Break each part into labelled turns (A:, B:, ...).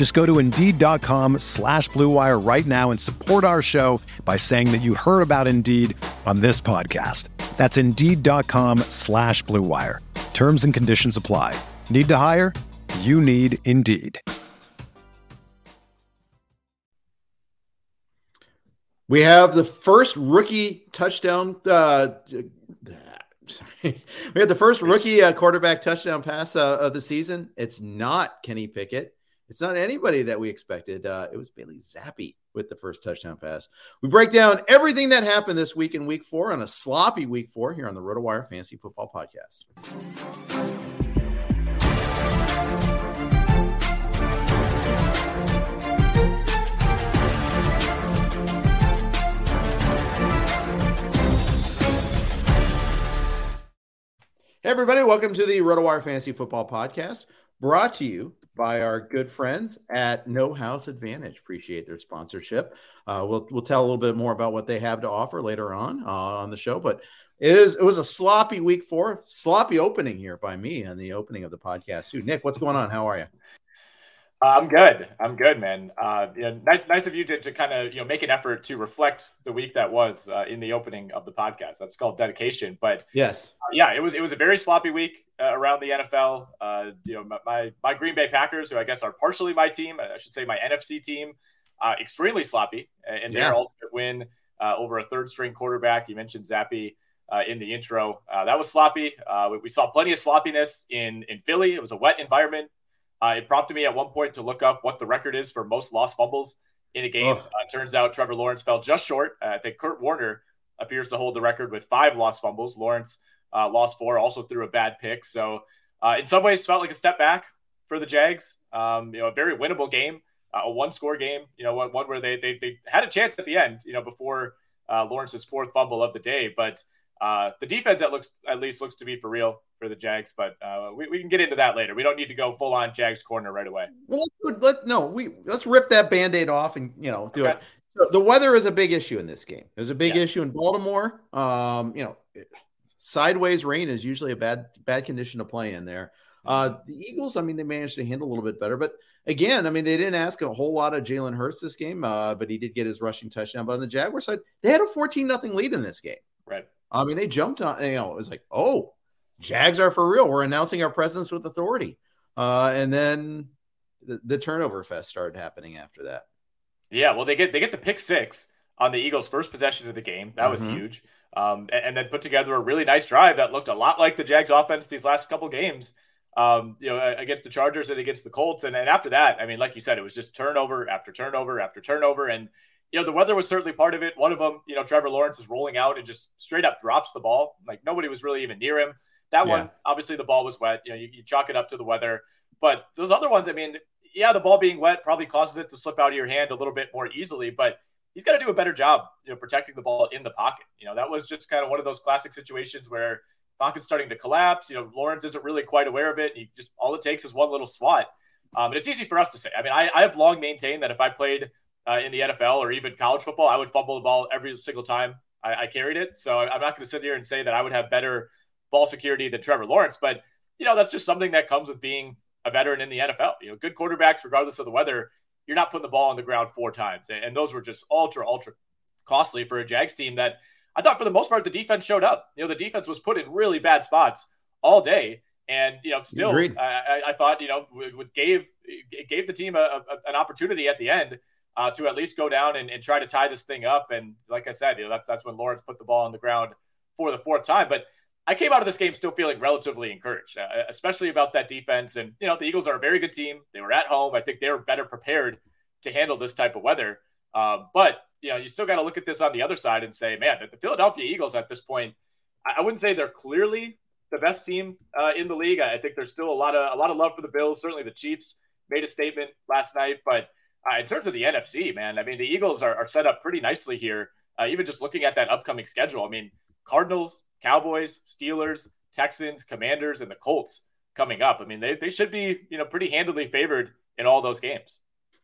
A: Just go to Indeed.com slash BlueWire right now and support our show by saying that you heard about Indeed on this podcast. That's Indeed.com slash BlueWire. Terms and conditions apply. Need to hire? You need Indeed.
B: We have the first rookie touchdown. Uh, sorry. We have the first rookie uh, quarterback touchdown pass uh, of the season. It's not Kenny Pickett. It's not anybody that we expected. Uh, it was Bailey Zappe with the first touchdown pass. We break down everything that happened this week in week four on a sloppy week four here on the RotoWire Fantasy Football Podcast. Hey everybody, welcome to the RotoWire Fantasy Football Podcast, brought to you by our good friends at No House Advantage. Appreciate their sponsorship. Uh, we'll we'll tell a little bit more about what they have to offer later on uh, on the show, but it is it was a sloppy week four, sloppy opening here by me and the opening of the podcast too. Nick, what's going on? How are you?
C: Uh, I'm good. I'm good, man. Uh, yeah, nice, nice of you to, to kind of you know make an effort to reflect the week that was uh, in the opening of the podcast. That's called dedication. But
B: yes,
C: uh, yeah, it was it was a very sloppy week uh, around the NFL. Uh, you know, my, my Green Bay Packers, who I guess are partially my team, I should say my NFC team, extremely sloppy in their yeah. ultimate win over a third string quarterback. You mentioned Zappe. in the intro, that was sloppy. We, we saw plenty of sloppiness in in Philly. It was a wet environment. Uh, it prompted me at one point to look up what the record is for most lost fumbles in a game. Uh, turns out Trevor Lawrence fell just short. Uh, I think Kurt Warner appears to hold the record with five lost fumbles. Lawrence uh, lost four, also threw a bad pick. So, uh, in some ways, felt like a step back for the Jags. Um, you know, a very winnable game, uh, a one-score game. You know, one, one where they, they they had a chance at the end. You know, before Lawrence's fourth fumble of the day, but uh, the defense that looks at least looks to be for real for the Jags, but uh, we, we can get into that later. We don't need to go full on Jags corner right away.
B: Well, let no, we let's rip that band-aid off and you know do okay. it. So the weather is a big issue in this game. There's a big yes. issue in Baltimore. Um, you know, sideways rain is usually a bad bad condition to play in there. Uh, the Eagles, I mean, they managed to handle a little bit better, but again, I mean, they didn't ask a whole lot of Jalen Hurts this game, uh, but he did get his rushing touchdown. But on the Jaguar side, they had a 14 nothing lead in this game.
C: Right.
B: I mean, they jumped on, you know, it was like, oh, Jags are for real. We're announcing our presence with authority. Uh, and then the, the turnover fest started happening after that.
C: Yeah, well, they get they get the pick six on the Eagles' first possession of the game. That was mm-hmm. huge. Um, and, and, then put together a really nice drive that looked a lot like the Jags' offense these last couple games. Um, you know, against the Chargers and against the Colts. And, and after that, I mean, like you said, it was just turnover after turnover after turnover. And you know, the weather was certainly part of it. One of them, you know, Trevor Lawrence is rolling out and just straight up drops the ball. Like nobody was really even near him. That yeah. one, obviously, the ball was wet. You know, you, you, chalk it up to the weather. But those other ones, I mean, yeah, the ball being wet probably causes it to slip out of your hand a little bit more easily. But he's got to do a better job, you know, protecting the ball in the pocket. You know, that was just kind of one of those classic situations where pocket's starting to collapse. You know, Lawrence isn't really quite aware of it. He just all it takes is one little swat. Um, and it's easy for us to say. I mean, I, I have long maintained that if I played uh, in the NFL or even college football, I would fumble the ball every single time I, I carried it. So I'm not going to sit here and say that I would have better ball security than Trevor Lawrence, but you know that's just something that comes with being a veteran in the NFL. You know, good quarterbacks, regardless of the weather, you're not putting the ball on the ground four times, and those were just ultra ultra costly for a Jags team that I thought for the most part the defense showed up. You know, the defense was put in really bad spots all day. And you know, still, I, I, thought you know, gave gave the team a, a, an opportunity at the end uh, to at least go down and, and, try to tie this thing up. And like I said, you know, that's that's when Lawrence put the ball on the ground for the fourth time. But I came out of this game still feeling relatively encouraged, uh, especially about that defense. And, you know, the Eagles are a very good team. They were at home. I think they were better prepared to handle this type of weather. Uh, but, you know, you still got to look at this on the other side and say, man, the Philadelphia Eagles at this point, I wouldn't say they're clearly the best team uh, in the league. I think there's still a lot of a lot of love for the Bills. Certainly, the Chiefs made a statement last night, but uh, in terms of the NFC, man, I mean, the Eagles are, are set up pretty nicely here. Uh, even just looking at that upcoming schedule, I mean, Cardinals, Cowboys, Steelers, Texans, Commanders, and the Colts coming up. I mean, they, they should be, you know, pretty handily favored in all those games.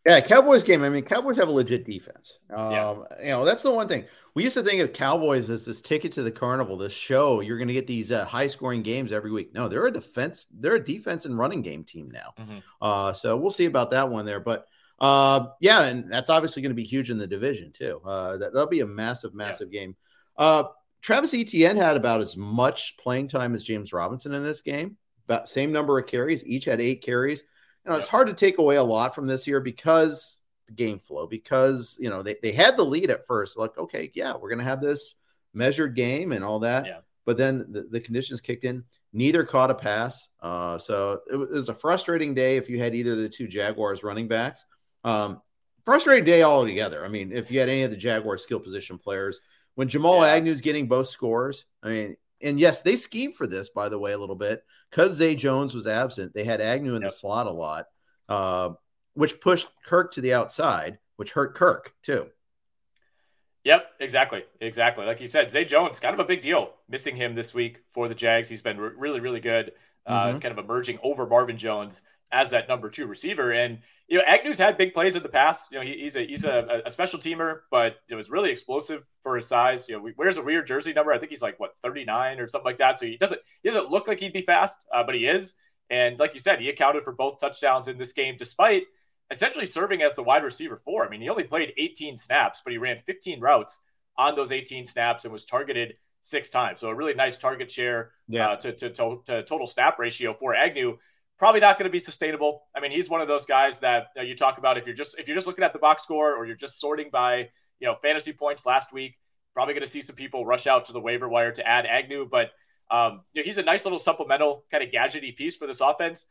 B: Yeah, Cowboys game. I mean, Cowboys have a legit defense. Um, yeah. You know, that's the one thing we used to think of Cowboys as this ticket to the carnival, this show. You're going to get these uh, high scoring games every week. No, they're a defense. They're a defense and running game team now. Mm-hmm. Uh, so we'll see about that one there. But uh, yeah, and that's obviously going to be huge in the division too. Uh, that, will be a massive, massive yeah. game. Uh, Travis Etienne had about as much playing time as James Robinson in this game. About same number of carries. Each had eight carries. You know, it's hard to take away a lot from this year because the game flow, because you know they, they had the lead at first. Like, okay, yeah, we're gonna have this measured game and all that. Yeah. But then the, the conditions kicked in. Neither caught a pass. Uh, so it was, it was, a frustrating day if you had either of the two Jaguars running backs. Um, frustrating day altogether. I mean, if you had any of the Jaguar skill position players, when Jamal yeah. Agnew's getting both scores, I mean, and yes, they schemed for this, by the way, a little bit because Zay Jones was absent. They had Agnew in yep. the slot a lot, uh, which pushed Kirk to the outside, which hurt Kirk too.
C: Yep, exactly, exactly. Like you said, Zay Jones, kind of a big deal. Missing him this week for the Jags. He's been re- really, really good. Uh, mm-hmm. Kind of emerging over Marvin Jones as that number two receiver. And you know, Agnew's had big plays in the past. You know, he, he's a he's a, a, special teamer, but it was really explosive for his size. You know, he wears a weird jersey number. I think he's like what 39 or something like that. So he doesn't he doesn't look like he'd be fast, uh, but he is. And like you said, he accounted for both touchdowns in this game, despite essentially serving as the wide receiver four. I mean, he only played 18 snaps, but he ran 15 routes on those 18 snaps and was targeted six times. So a really nice target share yeah. uh, to, to, to, to total snap ratio for Agnew probably not going to be sustainable. I mean, he's one of those guys that you, know, you talk about if you're just if you're just looking at the box score or you're just sorting by you know fantasy points last week. Probably going to see some people rush out to the waiver wire to add Agnew, but um, you know, he's a nice little supplemental kind of gadgety piece for this offense.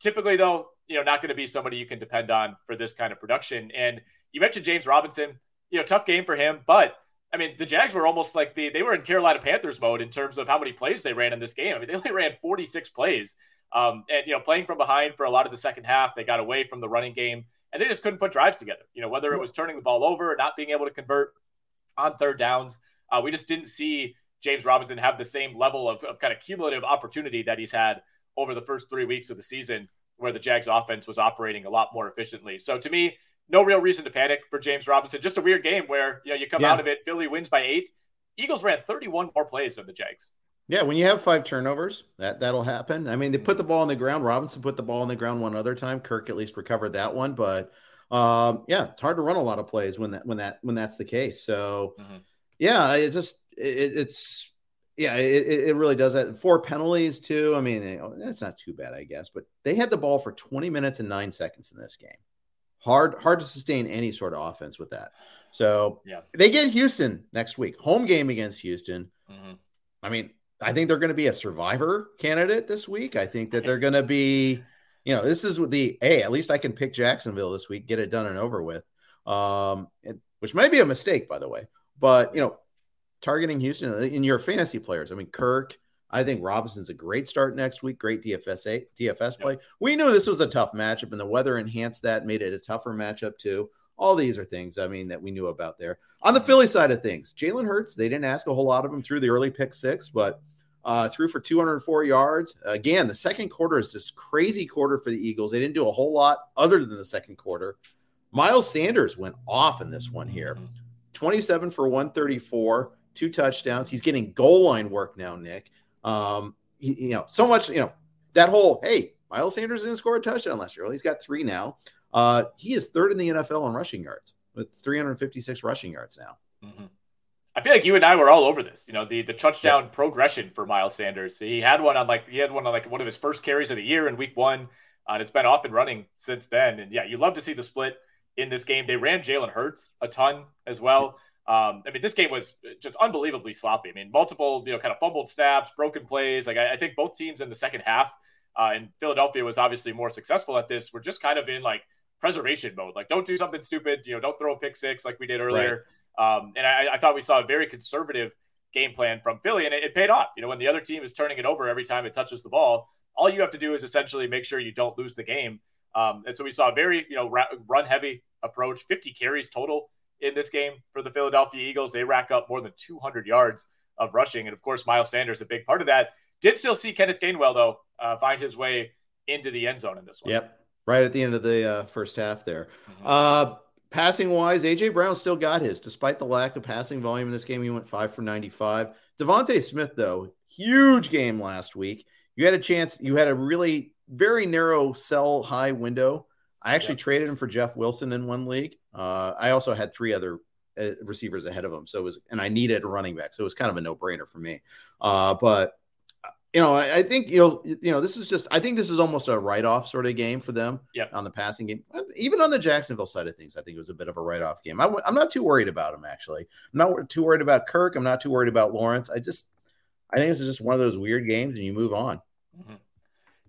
C: Typically, though, you know, not going to be somebody you can depend on for this kind of production. And you mentioned James Robinson. You know, tough game for him, but I mean, the Jags were almost like the they were in Carolina Panthers mode in terms of how many plays they ran in this game. I mean, they only ran 46 plays. Um, and, you know, playing from behind for a lot of the second half, they got away from the running game and they just couldn't put drives together. You know, whether it was turning the ball over or not being able to convert on third downs, uh, we just didn't see James Robinson have the same level of, of kind of cumulative opportunity that he's had over the first three weeks of the season where the Jags offense was operating a lot more efficiently. So to me, no real reason to panic for James Robinson. Just a weird game where, you know, you come yeah. out of it, Philly wins by eight. Eagles ran 31 more plays than the Jags.
B: Yeah, when you have five turnovers, that that'll happen. I mean, they put the ball on the ground. Robinson put the ball on the ground one other time. Kirk at least recovered that one, but um, yeah, it's hard to run a lot of plays when that when that when that's the case. So, mm-hmm. yeah, it just it, it's yeah, it, it really does that. Four penalties too. I mean, that's not too bad, I guess. But they had the ball for 20 minutes and nine seconds in this game. Hard hard to sustain any sort of offense with that. So yeah, they get Houston next week, home game against Houston. Mm-hmm. I mean, I think they're going to be a survivor candidate this week. I think that they're going to be, you know, this is the hey, at least I can pick Jacksonville this week, get it done and over with. Um, which may be a mistake, by the way. But you know, targeting Houston in your fantasy players. I mean, Kirk. I think Robinson's a great start next week. Great DFS DFS play. Yep. We knew this was a tough matchup, and the weather enhanced that, made it a tougher matchup too. All these are things I mean that we knew about there. On the Philly side of things, Jalen Hurts, they didn't ask a whole lot of him through the early pick six, but uh, threw for 204 yards. Again, the second quarter is this crazy quarter for the Eagles. They didn't do a whole lot other than the second quarter. Miles Sanders went off in this one here 27 for 134, two touchdowns. He's getting goal line work now, Nick. Um, he, you know, so much, you know, that whole, hey, Miles Sanders didn't score a touchdown last year. Well, he's got three now. Uh, he is third in the NFL on rushing yards with 356 rushing yards now. Mm-hmm.
C: I feel like you and I were all over this. You know, the the touchdown yeah. progression for Miles Sanders. He had one on like he had one on like one of his first carries of the year in Week One, uh, and it's been off and running since then. And yeah, you love to see the split in this game. They ran Jalen Hurts a ton as well. Um, I mean, this game was just unbelievably sloppy. I mean, multiple, you know, kind of fumbled snaps, broken plays. Like I, I think both teams in the second half, uh, and Philadelphia was obviously more successful at this. We're just kind of in like preservation mode. Like, don't do something stupid. You know, don't throw a pick six like we did earlier. Right. Um, and I, I, thought we saw a very conservative game plan from Philly, and it, it paid off. You know, when the other team is turning it over every time it touches the ball, all you have to do is essentially make sure you don't lose the game. Um, and so we saw a very, you know, run heavy approach, 50 carries total in this game for the Philadelphia Eagles. They rack up more than 200 yards of rushing. And of course, Miles Sanders, a big part of that. Did still see Kenneth Gainwell, though, uh, find his way into the end zone in this one.
B: Yep. Right at the end of the uh, first half there. Mm-hmm. Uh, passing wise, AJ Brown still got his, despite the lack of passing volume in this game. He went five for 95. DeVonta Smith, though, huge game last week. You had a chance, you had a really very narrow sell high window. I actually yep. traded him for Jeff Wilson in one league. Uh, I also had three other uh, receivers ahead of him, so it was, and I needed a running back, so it was kind of a no brainer for me. Uh, but you know, I, I, think you know, you know, this is just, I think this is almost a write off sort of game for them.
C: Yeah.
B: On the passing game, even on the Jacksonville side of things, I think it was a bit of a write off game. I, am not too worried about him actually. I'm not too worried about Kirk. I'm not too worried about Lawrence. I just, I think this is just one of those weird games, and you move on.
C: Mm-hmm.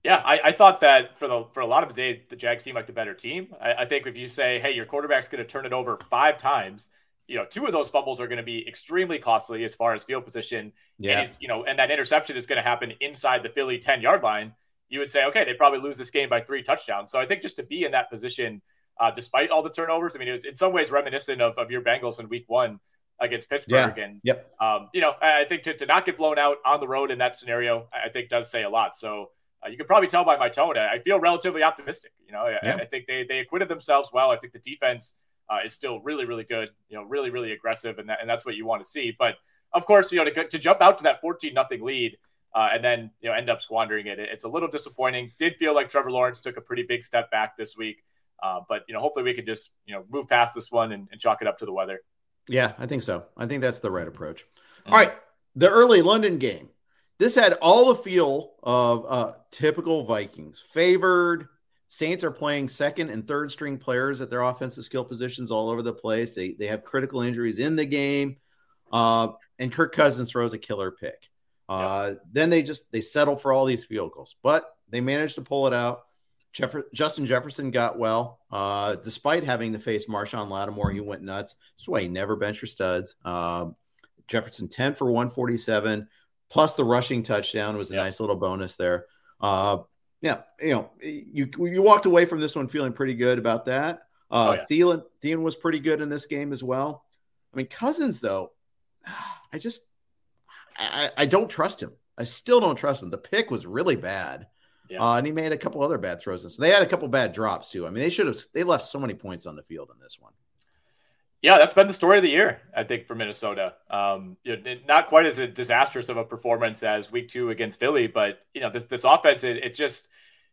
C: Yeah, I, I, thought that for the for a lot of the day, the Jags seemed like the better team. I, I think if you say, "Hey, your quarterback's going to turn it over five times," you know, two of those fumbles are going to be extremely costly as far as field position.
B: Yeah,
C: and you know, and that interception is going to happen inside the Philly ten yard line. You would say, okay, they probably lose this game by three touchdowns. So I think just to be in that position, uh, despite all the turnovers, I mean, it was in some ways reminiscent of, of your Bengals in Week One against Pittsburgh.
B: Yeah.
C: And
B: yep,
C: um, you know, I think to, to not get blown out on the road in that scenario, I think does say a lot. So uh, you can probably tell by my tone. I feel relatively optimistic. You know, I, yeah. I think they they acquitted themselves well. I think the defense uh, is still really really good. You know, really really aggressive, and that, and that's what you want to see. But of course, you know, to to jump out to that fourteen nothing lead. Uh, and then you know end up squandering it. It's a little disappointing. Did feel like Trevor Lawrence took a pretty big step back this week, uh, but you know hopefully we can just you know move past this one and, and, chalk it up to the weather.
B: Yeah, I think so. I think that's the right approach. Mm-hmm. All right, the early London game. This had all the feel of uh, typical Vikings. Favored. Saints are playing second and third string players at their offensive skill positions all over the place. They, they have critical injuries in the game. Uh, and Kirk Cousins throws a killer pick. Uh, yeah. Then they just they settle for all these field goals, but they managed to pull it out. Jeff- Justin Jefferson got well, uh, despite having to face Marshon Lattimore. He went nuts. That's why he never bench your studs. Uh, Jefferson 10 for 147, plus the rushing touchdown was a nice little bonus there. Yeah, you know, you you walked away from this one feeling pretty good about that. Uh, oh, yeah. Thielen, Thielen was pretty good in this game as well. I mean, Cousins though, I just I, I don't trust him. I still don't trust him. The pick was really bad. Yeah. Uh, and he made a couple other bad throws. And so they had a couple bad drops too. I mean, they should have they left so many points on the field in this one.
C: Yeah, that's been the story of the year, I think, for Minnesota. Um, not quite as a disastrous of a performance as Week Two against Philly, but you know, this this offense, it, it just,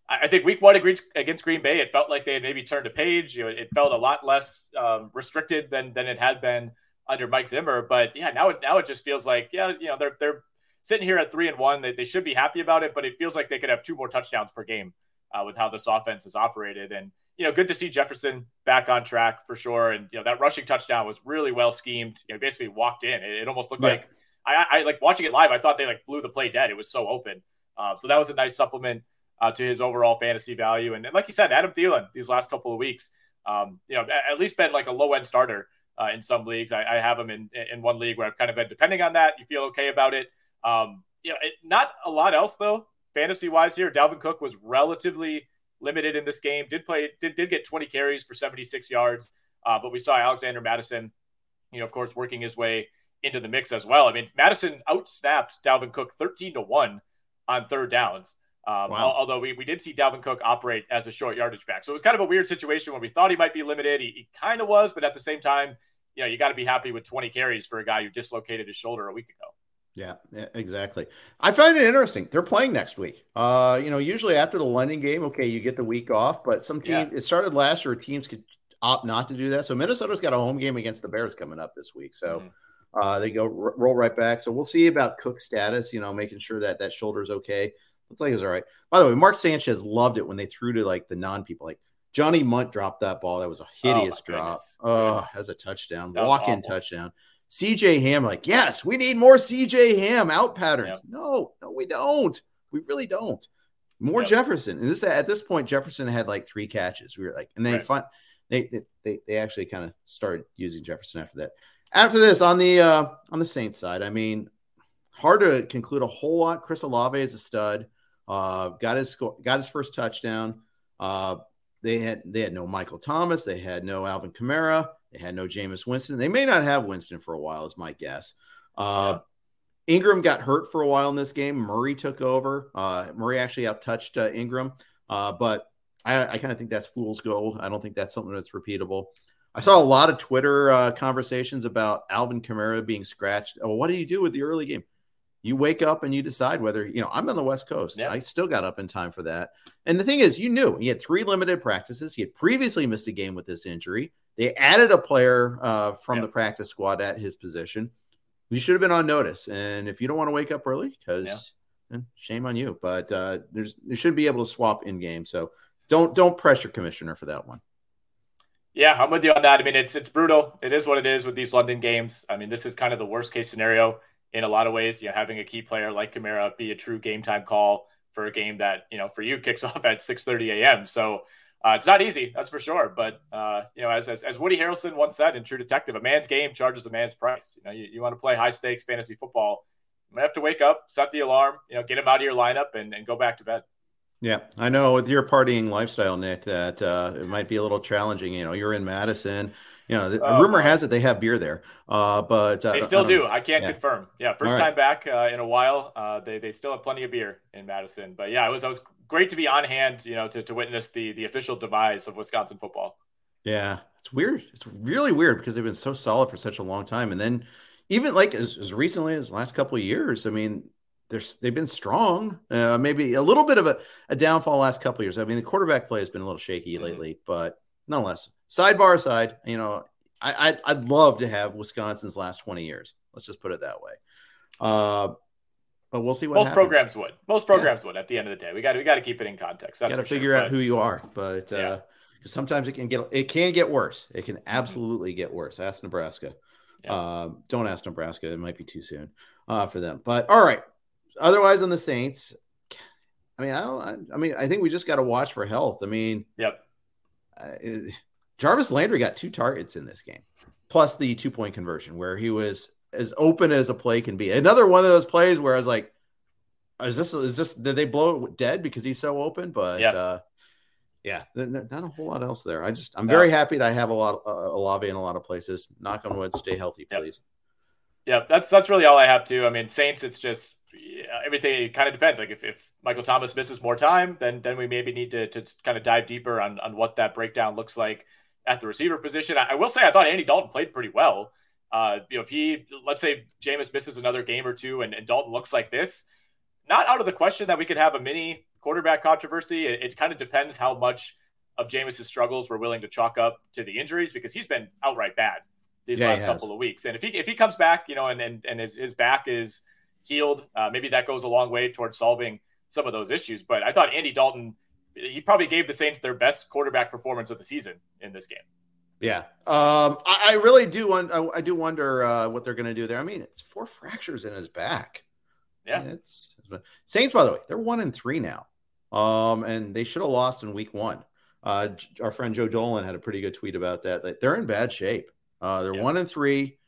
C: I think Week One against Green Bay, it felt like they had maybe turned a page. You know, it felt a lot less um, restricted than than it had been under Mike Zimmer. But yeah, now it now it just feels like yeah, you know, they're they're sitting here at three and one. They, they should be happy about it, but it feels like they could have two more touchdowns per game uh, with how this offense is operated and you know, good to see Jefferson back on track for sure. And you know, that rushing touchdown was really well schemed. You know, basically walked in. It, it almost looked yeah. like I, I, like watching it live. I thought they like blew the play dead. It was so open. Uh, so that was a nice supplement uh, to his overall fantasy value. And, and, like you said, Adam Thielen these last couple of weeks, um, you know, at least been like a low end starter uh, in some leagues. I, I, have him in in one league where I've kind of been depending on that. You feel okay about it. Um, you know, it, not a lot else though, fantasy wise here. Dalvin Cook was relatively limited in this game. Did play did, did get 20 carries for 76 yards, uh, but we saw Alexander Mattison, you know, of course, working his way into the mix as well. I mean, Mattison outsnapped Dalvin Cook 13 to one on third downs. Um, wow. Although we, we did see Dalvin Cook operate as a short yardage back. So it was kind of a weird situation when we thought he might be limited. He, he kind of was, but at the same time, you know, you got to be happy with 20 carries for a guy who dislocated his shoulder a week ago.
B: Yeah, exactly. I find it interesting. They're playing next week. Uh, you know, usually after the London game, okay, you get the week off, but some team yeah. it started last year, teams could opt not to do that. So Minnesota's got a home game against the Bears coming up this week. So mm-hmm. uh, they go r- roll right back. So we'll see about Cook's status, you know, making sure that that shoulder's okay. Looks like it's all right. By the way, Mark Sanchez loved it when they threw to like the non people. Like Johnny Mundt dropped that ball. That was a hideous oh, drop. Oh, as a touchdown, walk in touchdown. CJ Ham, like, yes, we need more CJ Ham out patterns. Yep. No, no, we don't. We really don't. More yep. Jefferson. And this at this point, Jefferson had like three catches. We were like, and then right. find they, they they actually kind of started using Jefferson after that. After this, on the uh on the Saints side, I mean, hard to conclude a whole lot. Chris Olave is a stud. Uh, got his got his first touchdown. Uh, they had they had no Michael Thomas. They had no Alvin Kamara. They had no Jameis Winston. They may not have Winston for a while, is my guess. Uh, Ingram got hurt for a while in this game. Murray took over. Uh, Murray actually outtouched uh, Ingram, uh, but I, I kind of think that's fool's gold. I don't think that's something that's repeatable. I saw a lot of Twitter uh, conversations about Alvin Kamara being scratched. Oh, what do you do with the early game? You wake up and you decide whether, you know, I'm on the West Coast. Yeah. I still got up in time for that. And the thing is, you knew he had three limited practices. He had previously missed a game with this injury. They added a player uh, from yeah. the practice squad at his position. You should have been on notice. And if you don't want to wake up early, because yeah. shame on you. But uh, there's you should be able to swap in game. So don't don't pressure commissioner for that one.
C: Yeah, I'm with you on that. I mean, it's it's brutal. It is what it is with these London games. I mean, this is kind of the worst case scenario in a lot of ways. You know, having a key player like Kamara be a true game time call for a game that you know for you kicks off at 6:30 a.m. So uh, it's not easy, that's for sure. But uh, you know, as, as, as Woody Harrelson once said in True Detective, a man's game charges a man's price. You know, you, you want to play high stakes fantasy football, you might have to wake up, set the alarm, you know, get him out of your lineup, and, and go back to bed.
B: Yeah, I know with your partying lifestyle, Nick, that uh, it might be a little challenging. You know, you're in Madison. You know, the, uh, rumor has it they have beer there, uh, but
C: uh, they still I do. I can't yeah. confirm. Yeah, first right. time back uh, in a while. Uh, they they still have plenty of beer in Madison. But yeah, it was I was great to be on hand. You know, to, to witness the the official demise of Wisconsin football.
B: Yeah, it's weird. It's really weird because they've been so solid for such a long time, and then even like as, as recently as the last couple of years, I mean, they're they've been strong. Uh, maybe a little bit of a, a downfall last couple years. I mean, the quarterback play has been a little shaky mm-hmm. lately, but nonetheless, sidebar aside, you know, I, I would love to have Wisconsin's last twenty years. Let's just put it that way. Uh, but we'll see what
C: most
B: happens.
C: programs would. Most programs yeah. would. At the end of the day, we got we got to keep it in context.
B: Got to figure sure, out but, who you are, but uh, sometimes it can get it can get worse. It can mm-hmm. absolutely get worse. Ask Nebraska. Yeah. Uh, don't ask Nebraska. It might be too soon uh, for them. But all right. Otherwise, on the Saints, I mean, I don't. I, I mean, I think we just got to watch for health. I mean,
C: yep.
B: Uh, Jarvis Landry got two targets in this game, plus the two point conversion, where he was as open as a play can be. Another one of those plays where I was like, "Is this is this did they blow it dead because he's so open?" But yep. uh, yeah, not a whole lot else there. I just I'm very happy that I have a lot uh, Olave in a lot of places. Knock on wood, stay healthy, please.
C: Yep. Yeah, that's that's really all I have to. I mean, Saints, it's just everything it kind of depends. Like if, if Michael Thomas misses more time, then then we maybe need to, to kind of dive deeper on, on what that breakdown looks like at the receiver position. I, I will say I thought Andy Dalton played pretty well. Uh, you know, if he let's say Jameis misses another game or two and, and, Dalton looks like this, not out of the question that we could have a mini quarterback controversy. It, it kind of depends how much of Jameis's struggles we're willing to chalk up to the injuries because he's been outright bad these yeah, last couple of weeks. And if he if he comes back, you know, and and, and his, his back is healed. Uh, maybe that goes a long way towards solving some of those issues. But I thought Andy Dalton, he probably gave the Saints their best quarterback performance of the season in this game.
B: Yeah, um, I, I, really do. Want, I, I do wonder uh, what they're going to do there. I mean, it's four fractures in his back.
C: Yeah,
B: I mean, it's, it's Saints. By the way, they're one and three now, um, and they should have lost in week one. Uh, our friend Joe Dolan had a pretty good tweet about that. That they're in bad shape. Uh, they're yeah. one and three,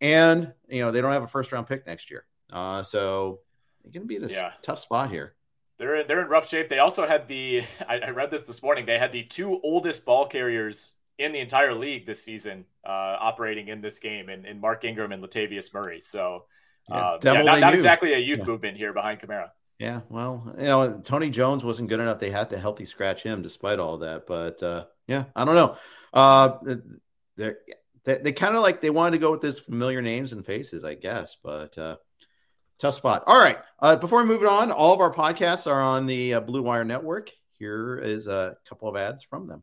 B: and you know they don't have a first round pick next year. Uh, so they're going to be in a yeah. tough spot here.
C: They're in, they're in rough shape. They also had the I, I, read this this morning. They had the two oldest ball carriers in the entire league this season uh, operating in this game, and, and Mark Ingram and Latavius Murray. So uh, yeah not, not exactly a youth yeah. movement here behind Kamara.
B: Yeah, well, you know, Tony Jones wasn't good enough. They had to healthy scratch him despite all that. But uh, yeah, I don't know. Uh, they they kind of like they wanted to go with those familiar names and faces, I guess. But uh, tough spot. All right. Uh, before we move on, all of our podcasts are on the uh, Blue Wire Network. Here is a couple of ads from them.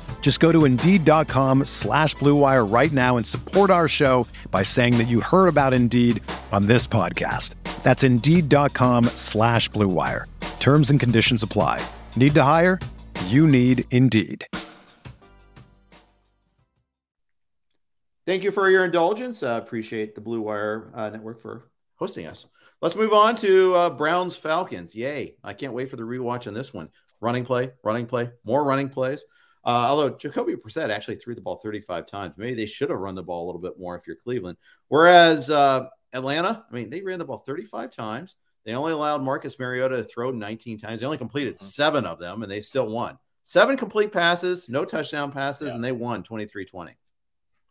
A: Just go to Indeed.com slash BlueWire right now and support our show by saying that you heard about Indeed on this podcast. That's Indeed.com slash BlueWire. Terms and conditions apply. Need to hire? You need Indeed.
B: Thank you for your indulgence. I uh, appreciate the Blue Wire uh, Network for hosting us. Let's move on to uh, Browns Falcons. Yay. I can't wait for the rewatch on this one. Running play, running play, more running plays. Uh, although Jacoby Brissett actually threw the ball 35 times. Maybe they should have run the ball a little bit more if you're Cleveland. Whereas uh, Atlanta, I mean, they ran the ball 35 times. They only allowed Marcus Mariota to throw 19 times. They only completed mm-hmm. seven of them, and they still won. Seven complete passes, no touchdown passes, yeah. and they won 23 20.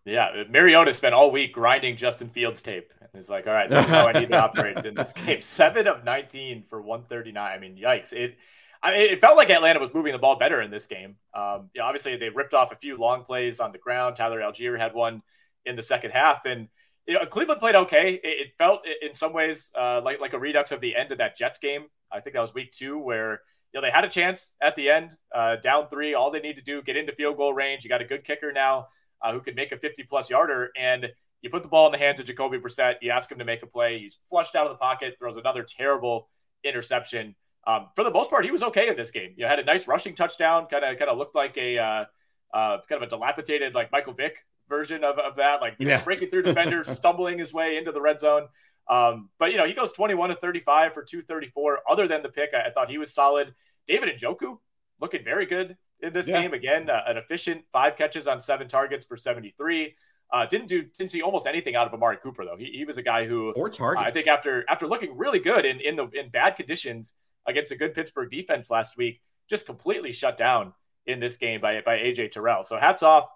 C: Yeah, Mariota spent all week grinding Justin Fields tape. And he's like, all right, this is how I need to operate in this game. Seven of 19 for 139. I mean, yikes. It I mean, it felt like Atlanta was moving the ball better in this game. Um, you know, obviously, they ripped off a few long plays on the ground. Tyler Allgeier had one in the second half. And you know, Cleveland played okay. It, it felt in some ways uh, like, like a redux of the end of that Jets game. I think that was week two where you know, they had a chance at the end, uh, down three. All they need to do get into field goal range. You got a good kicker now uh, who can make a 50 plus yarder. And you put the ball in the hands of Jacoby Brissett. You ask him to make a play. He's flushed out of the pocket, throws another terrible interception. Um, for the most part, he was okay in this game. You know, had a nice rushing touchdown. Kind of, kind of looked like a uh, uh, kind of a dilapidated like Michael Vick version of, of that, like yeah. know, breaking through defenders, stumbling his way into the red zone. Um, but you know, he goes 21 to 35 for 234. Other than the pick, I, I thought he was solid. David and Njoku looking very good in this yeah. game. Again, uh, an efficient five catches on seven targets for 73. Uh, didn't do didn't see almost anything out of Amari Cooper though. He, he was a guy who
B: or targets.
C: Uh, I think after after looking really good in in the in bad conditions against a good Pittsburgh defense last week, just completely shut down in this game by by AJ Terrell. So hats off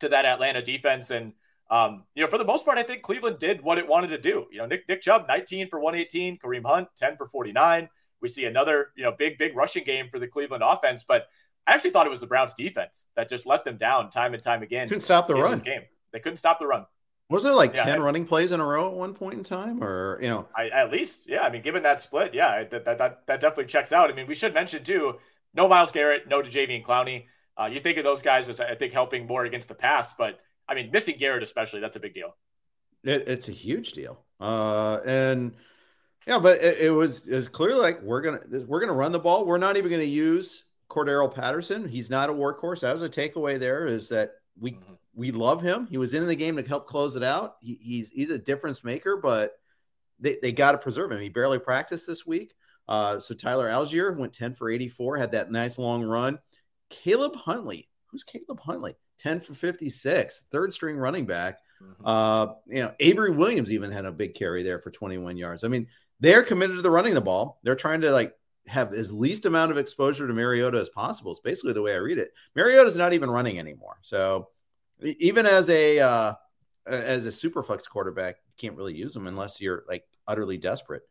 C: to that Atlanta defense and. Um, you know, for the most part, I think Cleveland did what it wanted to do. You know, Nick Nick Chubb, 19 for 118, Kareem Hunt, 10 for 49. We see another, you know, big, big rushing game for the Cleveland offense. But I actually thought it was the Browns defense that just let them down time and time again.
B: Couldn't stop the run.
C: game. They couldn't stop the run.
B: Was it like yeah, 10 I, running plays in a row at one point in time? Or, you know,
C: I, at least, yeah. I mean, given that split, yeah, that, that, that, that definitely checks out. I mean, we should mention too, no Myles Garrett, no Jadeveon Clowney. Uh, you think of those guys as, I think, helping more against the pass, but I mean, missing Garrett, especially, that's a big deal.
B: It, it's a huge deal. Uh, and, yeah, but it, it was is clearly like we're gonna we're gonna run the ball. We're not even gonna use Cordarrelle Patterson. He's not a workhorse. That was a takeaway. There is that we mm-hmm. we love him. He was in the game to help close it out. He, he's he's a difference maker, but they, they got to preserve him. He barely practiced this week. Uh, so Tyler Allgeier went 10 for 84, had that nice long run. Caleb Huntley, who's Caleb Huntley? 10 for 56, third string running back. Mm-hmm. Uh, you know, Avery Williams even had a big carry there for 21 yards. I mean, they're committed to the running the ball. They're trying to like have as least amount of exposure to Mariota as possible. It's basically the way I read it. Mariota's not even running anymore. So even as a uh, as a super flex quarterback, you can't really use them unless you're like utterly desperate.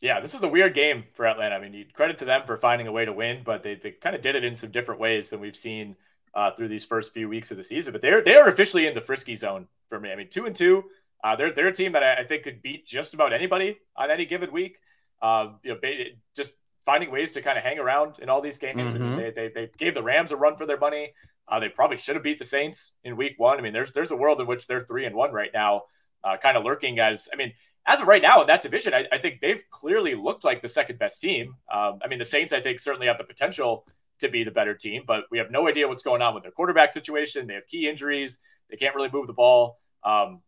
C: Yeah, this is a weird game for Atlanta. I mean, credit to them for finding a way to win, but they, they kind of did it in some different ways than we've seen uh, through these first few weeks of the season. But they're they are officially in the frisky zone for me. I mean, two and two uh, they're they're a team that I, I, think could beat just about anybody on any given week. Uh, you know, just finding ways to kind of hang around in all these games. Mm-hmm. They, they, they gave the Rams a run for their money. Uh, they probably should have beat the Saints in Week One. I mean, there's there's a world in which they're three and one right now, uh, kind of lurking as I mean, as of right now in that division, I, I think they've clearly looked like the second best team. Um, I mean, the Saints I think certainly have the potential to be the better team, but we have no idea what's going on with their quarterback situation. They have key injuries. They can't really move the ball. Um,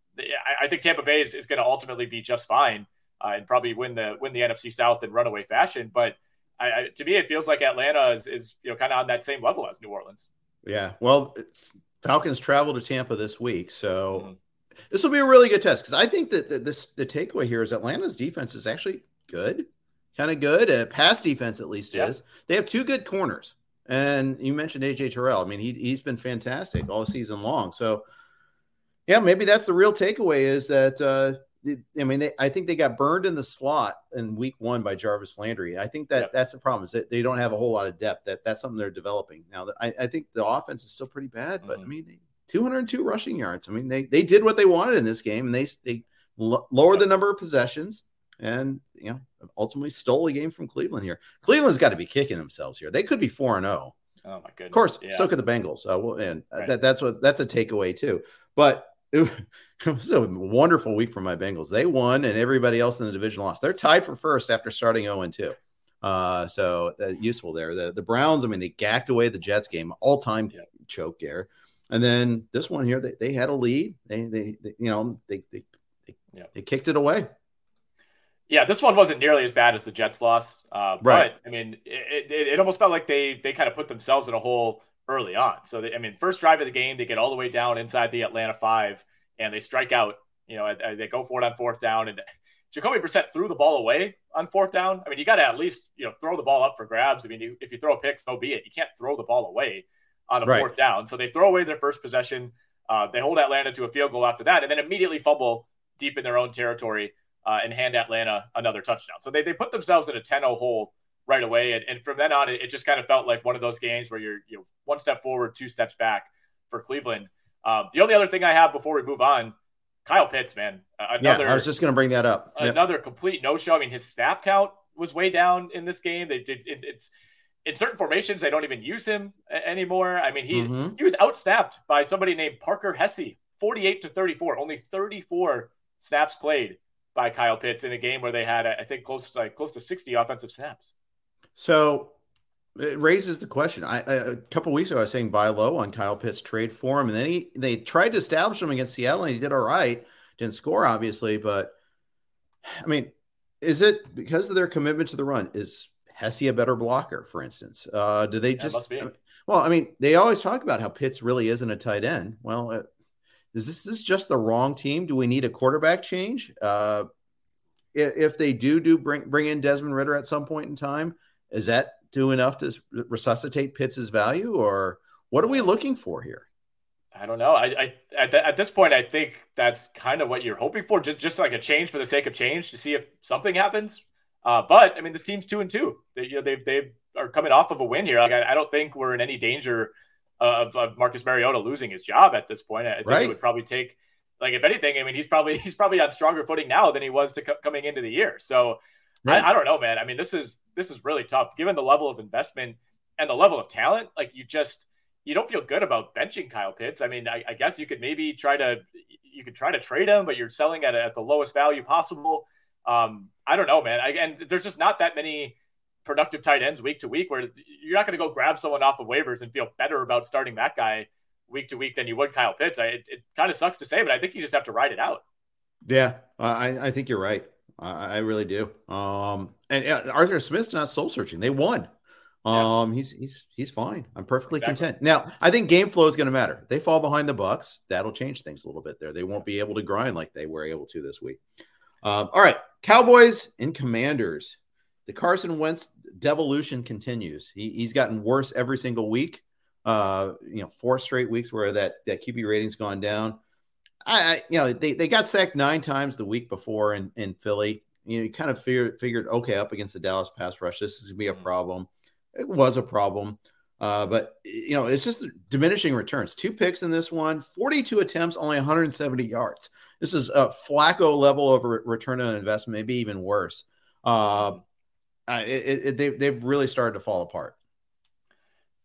C: I, think Tampa Bay is, is going to ultimately be just fine uh, and probably win the win the NFC South in runaway fashion. But I, I, to me, it feels like Atlanta is, is you know kind of on that same level as New Orleans.
B: Yeah, well, Falcons travel to Tampa this week, so mm-hmm. this will be a really good test because I think that the, this the takeaway here is Atlanta's defense is actually good. kind of good. Uh, pass defense at least yeah. is. They have two good corners. And you mentioned AJ Terrell. I mean, he he's been fantastic all season long. So yeah, maybe that's the real takeaway is that uh, I mean, they, I think they got burned in the slot in week one by Jarvis Landry. I think that yep. that's the problem is that they don't have a whole lot of depth. That that's something they're developing now. I, I think the offense is still pretty bad, but mm-hmm. I mean, they, 202 rushing yards. I mean, they they did what they wanted in this game, and they they lowered the number of possessions, and you know, ultimately stole a game from Cleveland here. Cleveland's got to be kicking themselves here. They could be four and zero.
C: Oh. oh my goodness!
B: Of course, yeah. so could the Bengals. Uh, well, and right. that, that's what that's a takeaway too. But it, was a wonderful week for my Bengals. They won, and everybody else in the division lost. They're tied for first after starting 0 and 2. Uh, so uh, useful there. The the Browns, I mean, they gacked away the Jets game, all time yeah. choke there. And then this one here, they, they had a lead. They, they, they you know, they, they, they, yeah. they, kicked it away.
C: Yeah, this one wasn't nearly as bad as the Jets loss. Uh, right. But I mean, it, it, it, almost felt like they they kind of put themselves in a hole early on. So they, I mean, first drive of the game, they get all the way down inside the Atlanta five, and they strike out. You know, they go for it on fourth down, and Jacoby Brissett threw the ball away on fourth down. I mean, you got to at least you know throw the ball up for grabs. I mean, you, if you throw a pick, so be it. You can't throw the ball away on a right. fourth down. So they throw away their first possession. Uh, they hold Atlanta to a field goal after that, and then immediately fumble deep in their own territory uh, and hand Atlanta another touchdown. So they, they put themselves in a 10 0 hole right away. And, and from then on, it, it, just kind of felt like one of those games where you're you know, one step forward, two steps back for Cleveland. Um, the only other thing I have before we move on, Kyle Pitts, man.
B: Another, yeah, I was just going to bring that up.
C: Another complete no show. I mean, his snap count was way down in this game. They did it, it's in certain formations, they don't even use him anymore. I mean, he mm-hmm. he was outsnapped by somebody named Parker Hesse, 48 to 34, only 34 snaps played by Kyle Pitts in a game where they had, I think, close to, like close to 60 offensive snaps.
B: So it raises the question. I, a couple weeks ago, I was saying buy low on Kyle Pitts, trade for him, and then he they tried to establish him against Seattle, and he did all right. Didn't score, obviously, but I mean, is it because of their commitment to the run? Is Hesse a better blocker, for instance? Uh, do they just? I mean, well, I mean, they always talk about how Pitts really isn't a tight end. Well, uh, is this, this just the wrong team? Do we need a quarterback change? Uh, if, if they do do bring bring in Desmond Ridder at some point in time, is that do enough to resuscitate Pitts's value, or what are we looking for here?
C: I don't know. I, I at, the, at, this point, I think that's kind of what you're hoping for, just, just like a change for the sake of change to see if something happens. Uh, but I mean, this team's two and two. They, you know, they they are coming off of a win here. Like, I, I don't think we're in any danger of, of, Marcus Mariota losing his job at this point. I think right. it would probably take, like, if anything, I mean, he's probably he's probably on stronger footing now than he was to co- coming into the year. So right. I, I don't know, man. I mean, this is this is really tough given the level of investment and the level of talent. Like, you just you don't feel good about benching Kyle Pitts. I mean, I, I guess you could maybe try to you could try to trade him, but you're selling at, at the lowest value possible. Um, I don't know, man. I, and there's just not that many productive tight ends week to week where you're not going to go grab someone off of waivers and feel better about starting that guy week to week than you would Kyle Pitts. I, it, it kind of sucks to say, but I think you just have to ride it out.
B: Yeah, I, I think you're right. I, I really do. Um, and uh, Arthur Smith's not soul searching. They won. Um, yeah. he's he's he's fine. I'm perfectly exactly. content. Now, I think game flow is going to matter. They fall behind the Bucs. That'll change things a little bit there. They won't be able to grind like they were able to this week. Um, all right, Cowboys and Commanders. The Carson Wentz devolution continues. He, he's gotten worse every single week. Uh, you know, four straight weeks where that that QB rating's gone down. I, I you know, they, they got sacked nine times the week before in, in Philly. You know, you kind of figured figured okay, up against the Dallas pass rush, this is gonna be a mm-hmm. problem. It was a problem. Uh, but you know, it's just diminishing returns. Two picks in this one, 42 attempts, only 170 yards. This is a Flacco level of return on investment, maybe even worse. Uh, it, it, they, they've really started to fall apart.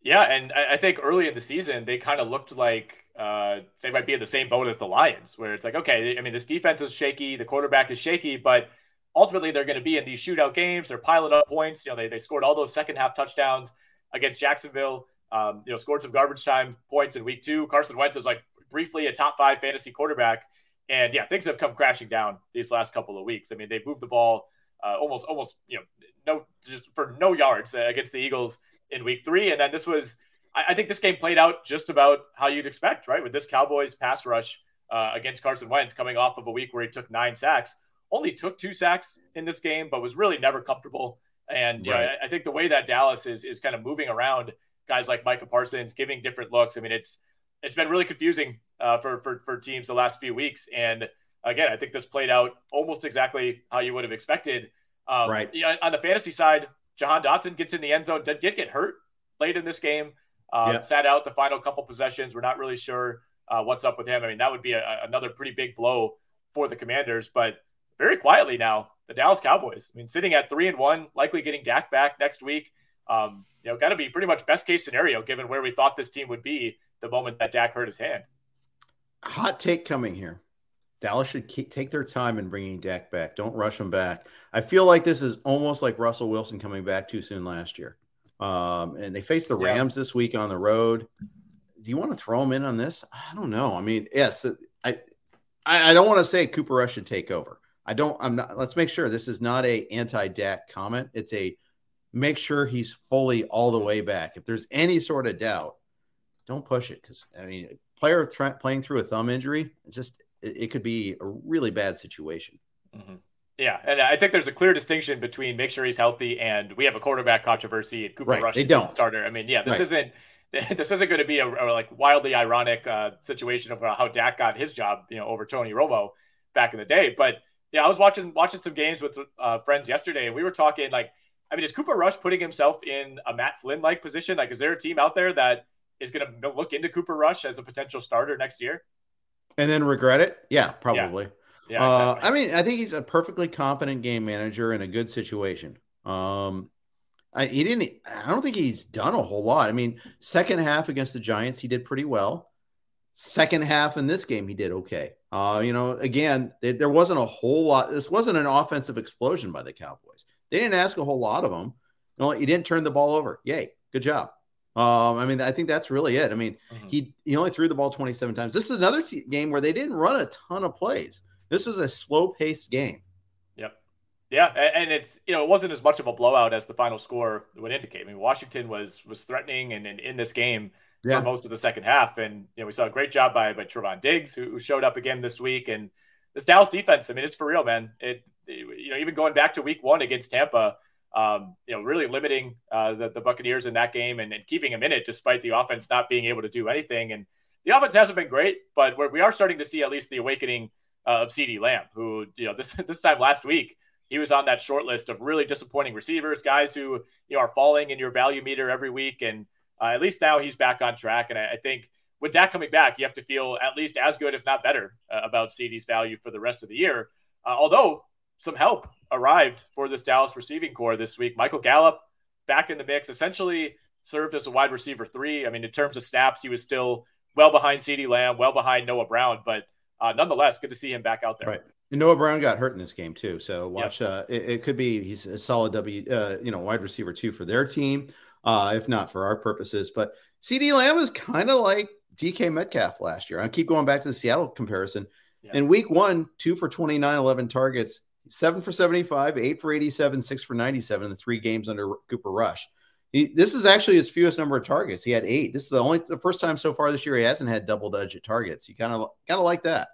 C: Yeah, and I, I think early in the season they kind of looked like uh, they might be in the same boat as the Lions, where it's like, okay, I mean, this defense is shaky, the quarterback is shaky, but ultimately they're going to be in these shootout games. They're piling up points. You know, they, they scored all those second half touchdowns against Jacksonville. Um, you know, scored some garbage time points in week two. Carson Wentz is like briefly a top five fantasy quarterback. And yeah, things have come crashing down these last couple of weeks. I mean, they moved the ball uh, almost, almost, you know, no, just for no yards uh, against the Eagles in week three. And then this was, I, I, think this game played out just about how you'd expect, right? With this Cowboys pass rush uh, against Carson Wentz coming off of a week where he took nine sacks. only took two sacks in this game, but was really never comfortable. And right. know, I, think the way that Dallas is is kind of moving around guys like Micah Parsons, giving different looks. I mean, it's it's been really confusing uh, for, for for teams the last few weeks. And again, I think this played out almost exactly how you would have expected. Um, right. Yeah, on the fantasy side, Jahan Dotson gets in the end zone. Did, did get hurt late in this game. Um, yeah. Sat out the final couple possessions. We're not really sure uh, what's up with him. I mean, that would be a, another pretty big blow for the Commanders. But very quietly now, the Dallas Cowboys. I mean, sitting at three and one, likely getting Dak back next week. Um, you know, got to be pretty much best case scenario given where we thought this team would be the moment that Dak hurt his hand.
B: Hot take coming here. Dallas should keep, take their time in bringing Dak back. Don't rush him back. I feel like this is almost like Russell Wilson coming back too soon last year. Um, and they face the Rams yeah. this week on the road. Do you want to throw them in on this? I don't know. I mean, yes, I, I, I don't want to say Cooper Rush should take over. I don't. I'm not. Let's make sure this is not a anti Dak comment. It's a make sure he's fully all the way back. If there's any sort of doubt, don't push it because I mean, player th- playing through a thumb injury, it just it, it could be a really bad situation.
C: Mm-hmm. Yeah, and I think there's a clear distinction between make sure he's healthy and we have a quarterback controversy and Cooper
B: right.
C: Rush
B: they don't.
C: starter. I mean, yeah, this
B: right.
C: isn't this isn't going to be a, a, like wildly ironic uh, situation of how Dak got his job, you know, over Tony Romo back in the day. But yeah, I was watching watching some games with uh, friends yesterday, and we were talking like, I mean, is Cooper Rush putting himself in a Matt Flynn like position? Like, is there a team out there that is going to look into Cooper Rush as a potential starter next year?
B: And then regret it? Yeah, probably. Yeah, yeah uh, exactly. I mean, I think he's a perfectly competent game manager in a good situation. Um, I, he didn't. I don't think he's done a whole lot. I mean, second half against the Giants, he did pretty well. Second half in this game, he did okay. Uh, you know, again, it, there wasn't a whole lot. This wasn't an offensive explosion by the Cowboys. They didn't ask a whole lot of them. You know, he didn't turn the ball over. Yay, good job. Um, I mean, I think that's really it. I mean, mm-hmm. he he only threw the ball 27 times. This is another t- game where they didn't run a ton of plays. This was a slow paced game.
C: Yep. Yeah, and it's you know it wasn't as much of a blowout as the final score would indicate. I mean, Washington was was threatening and, and in this game yeah. for most of the second half, and you know we saw a great job by by Trevon Diggs who, who showed up again this week, and this Dallas defense. I mean, it's for real, man. It you know even going back to Week One against Tampa um, you know, really limiting uh, the, the Buccaneers in that game and, and, keeping them in it despite the offense not being able to do anything. And the offense hasn't been great, but we're, we are starting to see at least the awakening uh, of CeeDee Lamb, who, you know, this, this time last week, he was on that short list of really disappointing receivers, guys who, you know, are falling in your value meter every week. And uh, at least now he's back on track. And I, I, think with Dak coming back, you have to feel at least as good, if not better, uh, about CeeDee's value for the rest of the year. Uh, although some help arrived for this Dallas receiving corps this week. Michael Gallup back in the mix, essentially served as a wide receiver three. I mean, in terms of snaps, he was still well behind CeeDee Lamb, well behind Noah Brown, but uh, nonetheless, good to see him back out there.
B: Right. And Noah Brown got hurt in this game two, so watch. Yep. Uh, it, it, could be he's a solid W, uh, you know, wide receiver too for their team, uh, if not for our purposes. But CeeDee Lamb is kind of like DK Metcalf last year. I keep going back to the Seattle comparison. Yep. In week one, two for 29, 11 targets seven for 75, eight for 87, six for 97 in the three games under Cooper Rush. He, this is actually his fewest number of targets. He had eight. This is the only the first time so far this year he hasn't had double digit targets. You kind of kind of like that.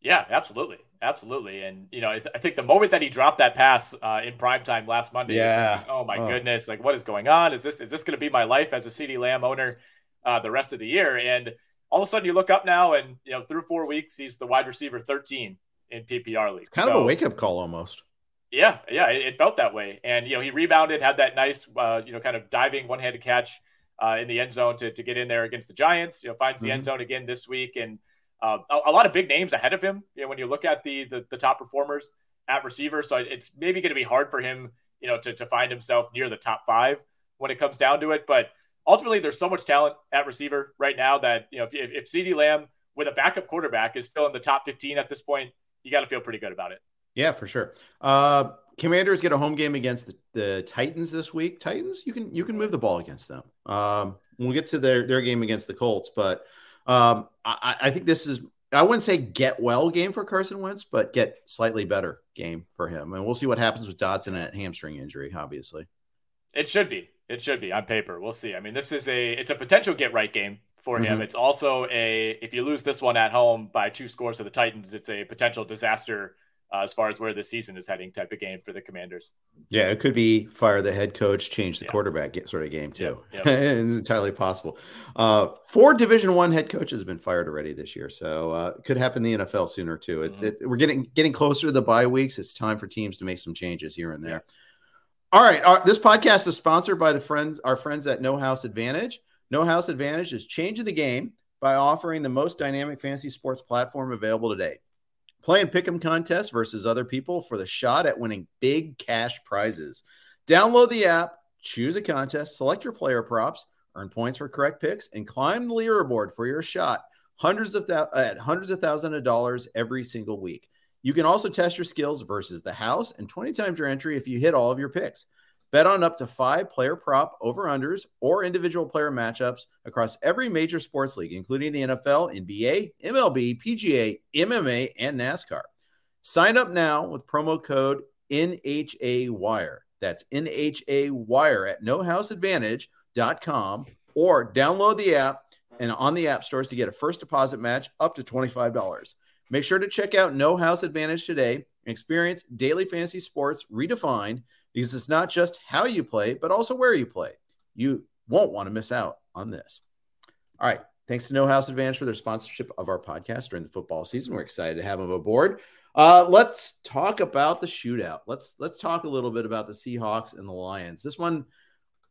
C: Yeah, absolutely, absolutely. And you know, I, th- I, think the moment that he dropped that pass uh, in prime time last Monday,
B: yeah.
C: Like, oh my oh. goodness, like what is going on? Is this is this going to be my life as a CeeDee Lamb owner uh, the rest of the year? And all of a sudden, you look up now, and you know, through four weeks, he's the wide receiver 13 in PPR leagues.
B: Kind so, of a wake up call almost.
C: Yeah, yeah, it, it, felt that way. And you know, he rebounded, had that nice, uh, you know, kind of diving one handed catch uh, in the end zone to, to get in there against the Giants. You know, finds the mm-hmm. end zone again this week, and uh, a, a, lot of big names ahead of him. You know, when you look at the the, the top performers at receiver, so it's maybe going to be hard for him, you know, to to find himself near the top five when it comes down to it. But ultimately, there's so much talent at receiver right now that you know, if if, if CeeDee Lamb with a backup quarterback is still in the top 15 at this point, you got to feel pretty good about it.
B: Yeah, for sure. Uh, Commanders get a home game against the, the, Titans this week. Titans, you can you can move the ball against them. Um, we'll get to their their game against the Colts, but um, I, I think this is I wouldn't say get well game for Carson Wentz, but get slightly better game for him. And we'll see what happens with Dotson at hamstring injury. Obviously,
C: it should be. It should be on paper. We'll see. I mean, this is a it's a potential get right game for him. Mm-hmm. It's also a if you lose this one at home by two scores to the Titans, it's a potential disaster uh, as far as where the season is heading type of game for the Commanders.
B: Yeah, it could be fire the head coach, change the yeah. quarterback sort of game too. Yep, yep. it's entirely possible. Uh, four Division One head coaches have been fired already this year, so uh, it could happen in the NFL sooner too. It, mm-hmm. it, we're getting getting closer to the bye weeks. It's time for teams to make some changes here and there. All right, our, this podcast is sponsored by the friends our friends at No House Advantage. No House Advantage is changing the game by offering the most dynamic fantasy sports platform available today. Play and pick 'em contests versus other people for the shot at winning big cash prizes. Download the app, choose a contest, select your player props, earn points for correct picks, and climb the leaderboard for your shot. Hundreds of th- at hundreds of thousands of dollars every single week. You can also test your skills versus the house and 20 times your entry if you hit all of your picks. Bet on up to five player prop over unders or individual player matchups across every major sports league, including the NFL, NBA, MLB, PGA, MMA, and NASCAR. Sign up now with promo code NHA Wire. That's NHA Wire at nohouseadvantage.com or download the app and on the app stores to get a first deposit match up to $25. Make sure to check out No House Advantage today and experience daily fantasy sports redefined because it's not just how you play, but also where you play. You won't want to miss out on this. All right. Thanks to No House Advantage for their sponsorship of our podcast during the football season. We're excited to have them aboard. Uh, let's talk about the shootout. Let's let's talk a little bit about the Seahawks and the Lions. This one,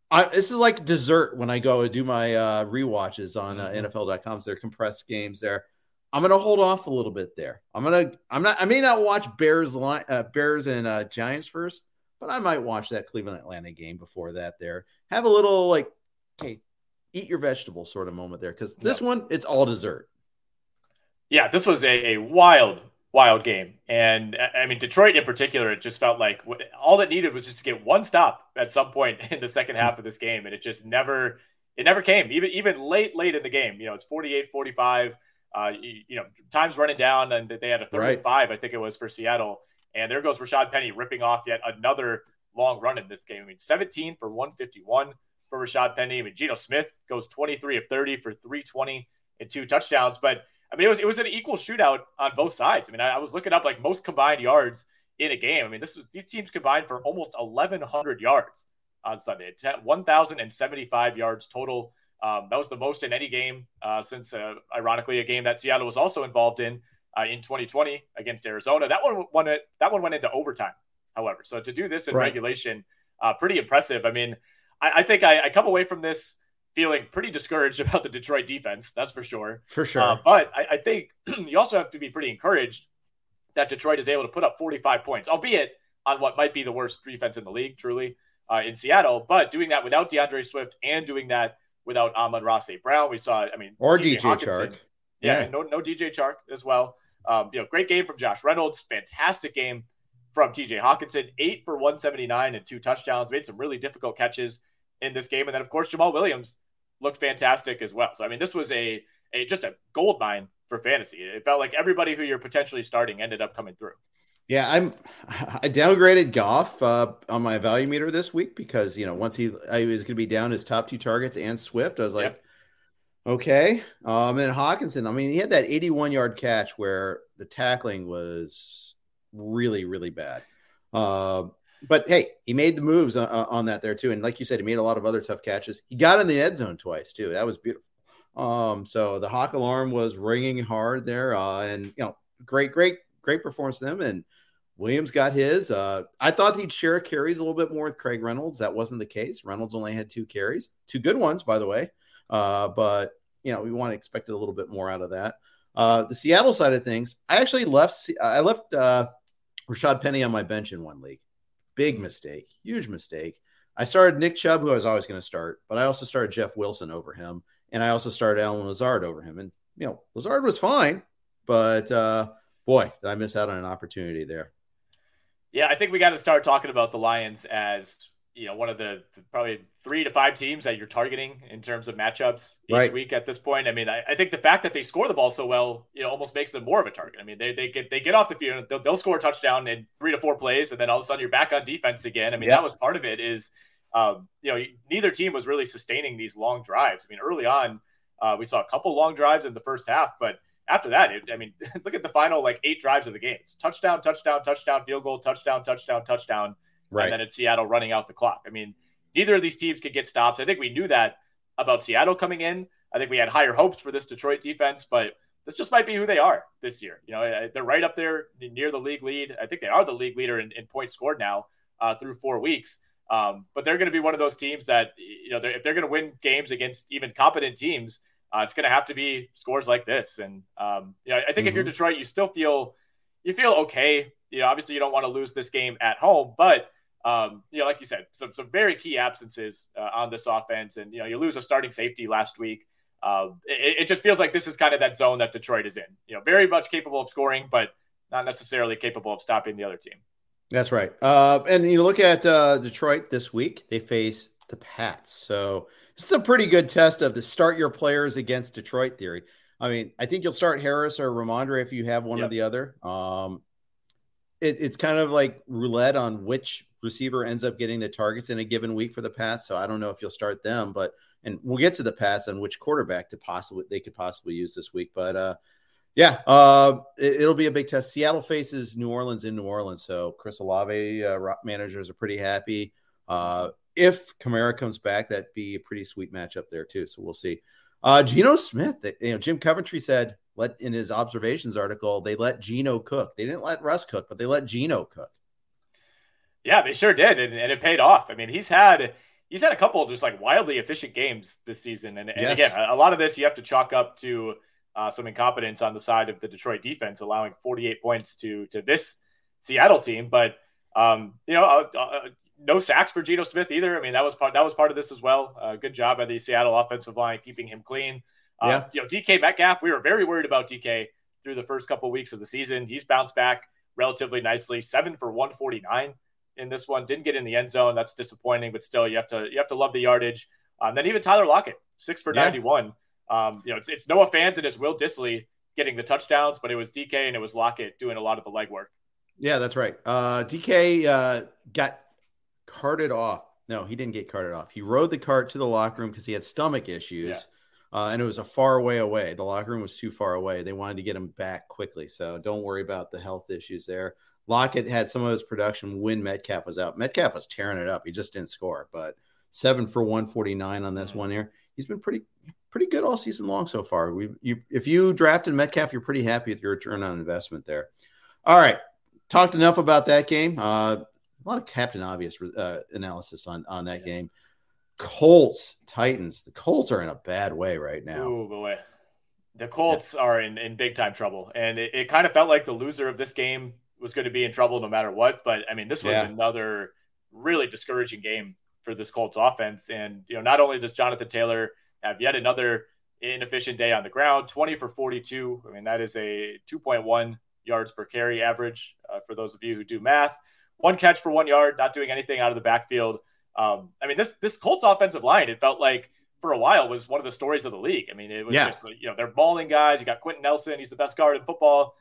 B: I, this is like dessert when I go and do my uh, re-watches on uh, mm-hmm. NFL.com. So they're compressed games there. I'm gonna hold off a little bit there. I'm gonna I'm not I may not watch Bears uh, Bears and uh, Giants first but I might watch that Cleveland Atlanta game before that. There, have a little like, okay, eat your vegetables sort of moment there because this yep. one it's all dessert.
C: Yeah, this was a, a wild, wild game, and I mean Detroit in particular. It just felt like all that needed was just to get one stop at some point in the second half of this game, and it just never, it never came. Even even late, late in the game, you know, it's 48-45. Uh, you, you know, times running down, and they had a third right. and five, I think it was for Seattle and there goes Rashad Penny ripping off yet another long run in this game. I mean, 17 for 151 for Rashad Penny. I mean, Geno Smith goes 23 of 30 for 320 and two touchdowns. But I mean, it was it was an equal shootout on both sides. I mean, I, I was looking up like most combined yards in a game. I mean, this was these teams combined for almost 1,100 yards on Sunday. 1,075 yards total. Um, that was the most in any game uh, since, uh, ironically, a game that Seattle was also involved in uh, in 2020 against Arizona. That one went that one went into overtime, however. So to do this in right. regulation, uh, pretty impressive. I mean, I, I think I, I, come away from this feeling pretty discouraged about the Detroit defense. That's for sure.
B: For sure. Uh,
C: but I, I think you also have to be pretty encouraged that Detroit is able to put up 45 points, albeit on what might be the worst defense in the league, truly, uh, in Seattle. But doing that without DeAndre Swift and doing that without Amon-Ra Brown, we saw. I mean,
B: or DJ, DJ Chark.
C: Yeah, yeah. no, no DJ Chark as well. Um, you know, great game from Josh Reynolds. Fantastic game from TJ Hockenson. Eight for 179 and two touchdowns. Made some really difficult catches in this game. And then, of course, Jamaal Williams looked fantastic as well. So, I mean, this was a, a just a gold mine for fantasy. It felt like everybody who you're potentially starting ended up coming through.
B: Yeah, I'm. I downgraded Goff uh, on my value meter this week because you know once he I was going to be down his top two targets and Swift, I was like, yep. Okay. Um, and Hockenson, I mean, he had that 81 yard catch where the tackling was really, really bad. Uh, but hey, he made the moves on, on, that there too. And like you said, he made a lot of other tough catches. He got in the end zone twice too. That was beautiful. Um, so the Hawk alarm was ringing hard there. Uh, and you know, great, great, great performance from them. And Williams got his. Uh, I thought he'd share carries a little bit more with Craig Reynolds. That wasn't the case. Reynolds only had two carries, two good ones, by the way. Uh, but you know, we want to expect a little bit more out of that. Uh, the Seattle side of things, I actually left. I left uh, Rashad Penny on my bench in one league. Big mistake, huge mistake. I started Nick Chubb, who I was always going to start, but I also started Jeff Wilson over him, and I also started Allen Lazard over him. And you know, Lazard was fine, but uh, boy, did I miss out on an opportunity there.
C: Yeah, I think we got to start talking about the Lions as you know one of the, the, probably three to five teams that you're targeting in terms of matchups each right. week at this point. I mean, I, I, think the fact that they score the ball so well, you know, almost makes them more of a target. I mean, they, they get they get off the field, they'll, they'll score a touchdown in three to four plays, and then all of a sudden you're back on defense again. I mean, that was part of it. Is um, you know neither team was really sustaining these long drives. I mean, early on uh, we saw a couple long drives in the first half, but after that, it, I mean, look at the final like eight drives of the game. It's touchdown, touchdown, touchdown, field goal, touchdown, touchdown, touchdown. Right. And then it's Seattle running out the clock. I mean, neither of these teams could get stops. I think we knew that about Seattle coming in. I think we had higher hopes for this Detroit defense, but this just might be who they are this year. You know, they're right up there near the league lead. I think they are the league leader in, in points scored now uh, through four weeks. Um, but they're going to be one of those teams that, you know, if they're going to win games against even competent teams, uh, it's going to have to be scores like this. And, um, you know, I think mm-hmm. if you're mm-hmm. Detroit, you still feel, you feel okay. You know, obviously you don't want to lose this game at home, but um, you know, like you said, some some very key absences uh, on this offense, and you know, you lose a starting safety last week. Uh, it, it, just feels like this is kind of that zone that Detroit is in. You know, very much capable of scoring, but not necessarily capable of stopping the other team.
B: That's right. Uh, and you look at uh, Detroit this week; they face the Pats. So this is a pretty good test of the start your players against Detroit theory. I mean, I think you'll start Harris or Rhamondre if you have one yep. or the other. Um, it, it's kind of like roulette on which receiver ends up getting the targets in a given week for the Pats. So I don't know if you'll start them, but and we'll get to the Pats and which quarterback to possibly they could possibly use this week. But uh, yeah, uh, it, will be a big test. Seattle faces New Orleans in New Orleans, so Chris Olave uh, managers are pretty happy. Uh, if Kamara comes back, that'd be a pretty sweet matchup there too. So we'll see. Uh, Geno Smith, you know, Jim Coventry said let in his observations article they let Geno cook. They didn't let Russ cook, but they let Geno cook.
C: Yeah, they sure did, and, and, it paid off. I mean, he's had he's had a couple of just like wildly efficient games this season, and, and yes. again, a lot of this you have to chalk up to uh, some incompetence on the side of the Detroit defense, allowing 48 points to to this Seattle team. But um, you know, uh, uh, no sacks for Geno Smith either. I mean, that was part that was part of this as well. Uh, good job by the Seattle offensive line keeping him clean. Uh, yeah. You know, DK Metcalf, we were very worried about DK through the first couple of weeks of the season. He's bounced back relatively nicely, seven for 149 in this one. Didn't get in the end zone. That's disappointing, but still, you have to you have to love the yardage. Um, then even Tyler Lockett, six for yeah. 91. Um, you know, it's, it's Noah Fant and it's Will Dissly getting the touchdowns, but it was DK and it was Lockett doing a lot of the legwork.
B: Yeah, that's right. Uh, DK uh, got carted off. No, he didn't get carted off. He rode the cart to the locker room because he had stomach issues. Yeah. Uh, and it was a far way away. The locker room was too far away. They wanted to get him back quickly. So don't worry about the health issues there. Lockett had some of his production when Metcalf was out. Metcalf was tearing it up. He just didn't score, but seven for 149 on this one here. He's been pretty pretty good all season long so far. We you if you drafted Metcalf, you're pretty happy with your return on investment there. All right, talked enough about that game. Uh, a lot of Captain Obvious uh, analysis on on that yeah. game. Colts Titans. The Colts are in a bad way right now.
C: Oh boy, the Colts yeah. are in in big time trouble, and it, it kind of felt like the loser of this game was going to be in trouble no matter what. But I mean, this was yeah. another really discouraging game for this Colts offense. And, you know, not only does Jonathan Taylor have yet another inefficient day on the ground, 20 for 42. I mean, that is a 2.1 yards per carry average uh, for those of you who do math. One catch for one yard, not doing anything out of the backfield. Um, I mean, this this Colts offensive line, it felt like for a while was one of the stories of the league. I mean, it was yeah. just you know they're balling guys. You got Quenton Nelson, he's the best guard in football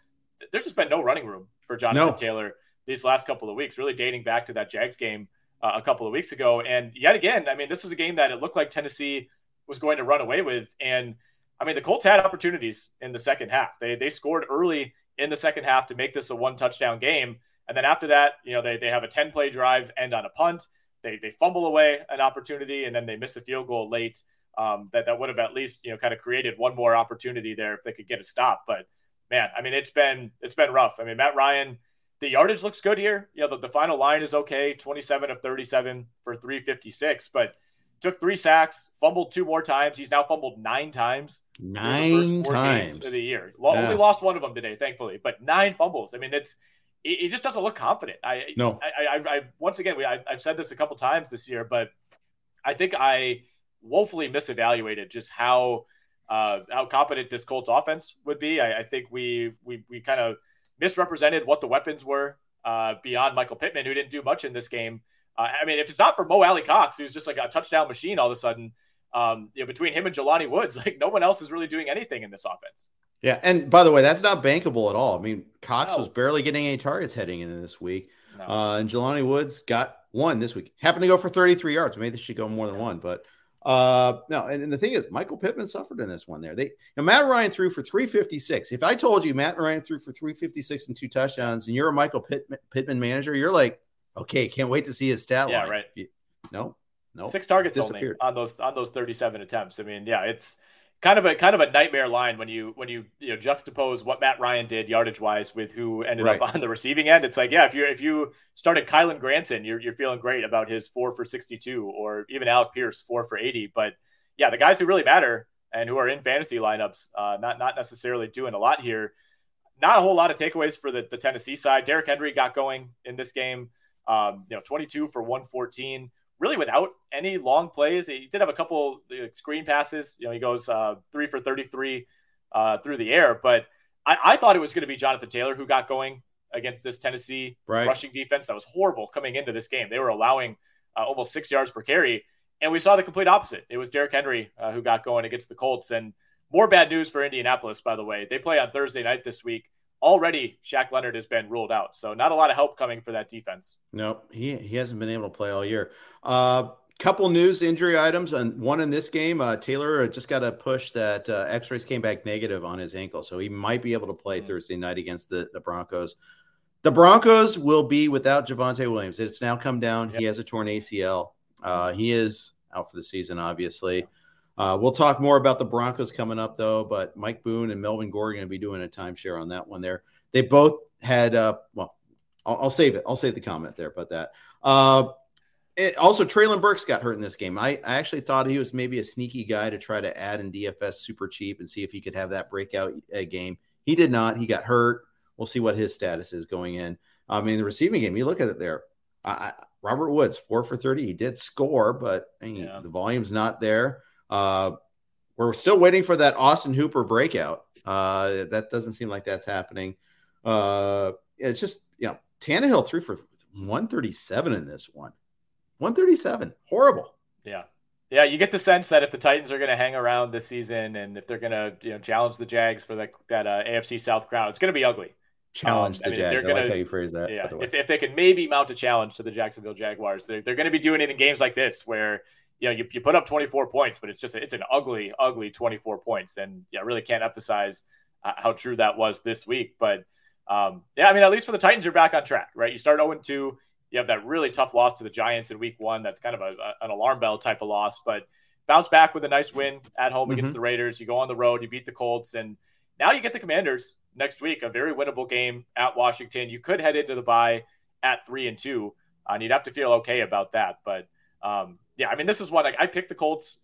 C: there's just been no running room for Jonathan no. Taylor these last couple of weeks, really dating back to that Jags game uh, a couple of weeks ago. And yet again, I mean, this was a game that it looked like Tennessee was going to run away with. And I mean, the Colts had opportunities in the second half. They they scored early in the second half to make this a one touchdown game. And then after that, you know, they, they have a 10 play drive end on a punt. They, they fumble away an opportunity and then they miss a field goal late. Um, that, that would have at least, you know, kind of created one more opportunity there if they could get a stop. But man, I mean, it's been it's been rough. I mean, Matt Ryan, the yardage looks good here. You know, the, the final line is okay, 27 of 37 for 356, but took three sacks, fumbled two more times. He's now fumbled nine times.
B: Nine times
C: of the year. Well, yeah. Only lost one of them today, thankfully, but nine fumbles. I mean, it's he just doesn't look confident. I
B: no.
C: I, I, I once again, we, I, I've said this a couple times this year, but I think I woefully misevaluated just how uh, how competent this Colts offense would be. I, I think we we we kind of misrepresented what the weapons were uh, beyond Michael Pittman, who didn't do much in this game. Uh, I mean, if it's not for Mo Alie-Cox, who's just like a touchdown machine all of a sudden, um, you know, between him and Jelani Woods, like no one else is really doing anything in this offense.
B: Yeah, and by the way, that's not bankable at all. I mean, Cox no. was barely getting any targets heading in this week, no. uh, and Jelani Woods got one this week. Happened to go for 33 yards. Maybe they should go more than one, but Uh, no, and, and, the thing is, Michael Pittman suffered in this one. There, they Matt Ryan threw for 356. If I told you Matt Ryan threw for 356 and two touchdowns, and you're a Michael Pittman, Pittman manager, you're like, okay, can't wait to see his stat
C: yeah,
B: line.
C: right.
B: You, no, no,
C: six targets only on those on those 37 attempts. I mean, yeah, it's kind of a kind of a nightmare line when you when you you know juxtapose what Matt Ryan did yardage wise with who ended right. up on the receiving end. It's like yeah, if you if you started Kylen Granson, you're you're feeling great about his four for 62, or even Alec Pierce four for 80. But yeah, the guys who really matter and who are in fantasy lineups, uh, not not necessarily doing a lot here. Not a whole lot of takeaways for the, the Tennessee side. Derrick Henry got going in this game. Um, you know, 22 for 114 really without any long plays. He did have a couple screen passes. You know, he goes uh, three for 33 uh, through the air, but I, I thought it was going to be Jonathan Taylor who got going against this Tennessee right. rushing defense that was horrible coming into this game. They were allowing uh, almost six yards per carry, and we saw the complete opposite. It was Derrick Henry uh, who got going against the Colts, and more bad news for Indianapolis. By the way, they play on Thursday night this week already Shaq Leonard has been ruled out. So not a lot of help coming for that defense.
B: Nope. He, he hasn't been able to play all year. Uh, couple news injury items and one in this game. Uh, Taylor just got a push that uh, x-rays came back negative on his ankle. So he might be able to play mm-hmm. Thursday night against the, the Broncos. The Broncos will be without Javonte Williams. It's now come down. Yep. He has a torn ACL. Uh, he is out for the season, obviously. Uh, we'll talk more about the Broncos coming up, though. But Mike Boone and Melvin Gore are going to be doing a timeshare on that one. There, they both had. Uh, well, I'll, I'll, save it. I'll save the comment there about that. Uh, it, also, Treylon Burks got hurt in this game. I, I actually thought he was maybe a sneaky guy to try to add in DFS super cheap and see if he could have that breakout uh, game. He did not. He got hurt. We'll see what his status is going in. I mean, the receiving game. You look at it there. I, Robert Woods four for thirty. He did score, but I mean, yeah. the volume's not there. Uh, we're still waiting for that Austin Hooper breakout. Uh, that doesn't seem like that's happening. Uh, it's just, you know, Tannehill threw for 137 in this one. 137. Horrible.
C: Yeah. Yeah, you get the sense that if the Titans are going to hang around this season and if they're going to you know challenge the Jags for the, that uh, AFC South crown, it's going to be ugly.
B: Challenge um, the I mean, Jags. They're gonna, I like how you phrase that.
C: Yeah, if, if they can maybe mount a challenge to the Jacksonville Jaguars, they're, they're going to be doing it in games like this where you know, you, you put up 24 points, but it's just, it's an ugly, ugly 24 points. And yeah, I really can't emphasize uh, how true that was this week. But um, yeah, I mean, at least for the Titans, you're back on track, right? You start 0 2. You have that really tough loss to the Giants in week one. That's kind of a, a, an alarm bell type of loss, but bounce back with a nice win at home mm-hmm. against the Raiders. You go on the road, you beat the Colts, and now you get the Commanders next week, a very winnable game at Washington. You could head into the bye at three and two, and you'd have to feel okay about that. But um, yeah, I mean, this is what I, I picked the Colts.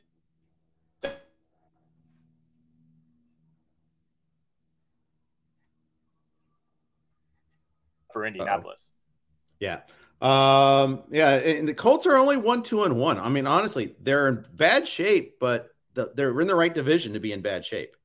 C: For Indianapolis.
B: Uh-oh. Yeah. Um, yeah, and the Colts are only one, two, and one. I mean, honestly, they're in bad shape, but the, they're in the right division to be in bad shape.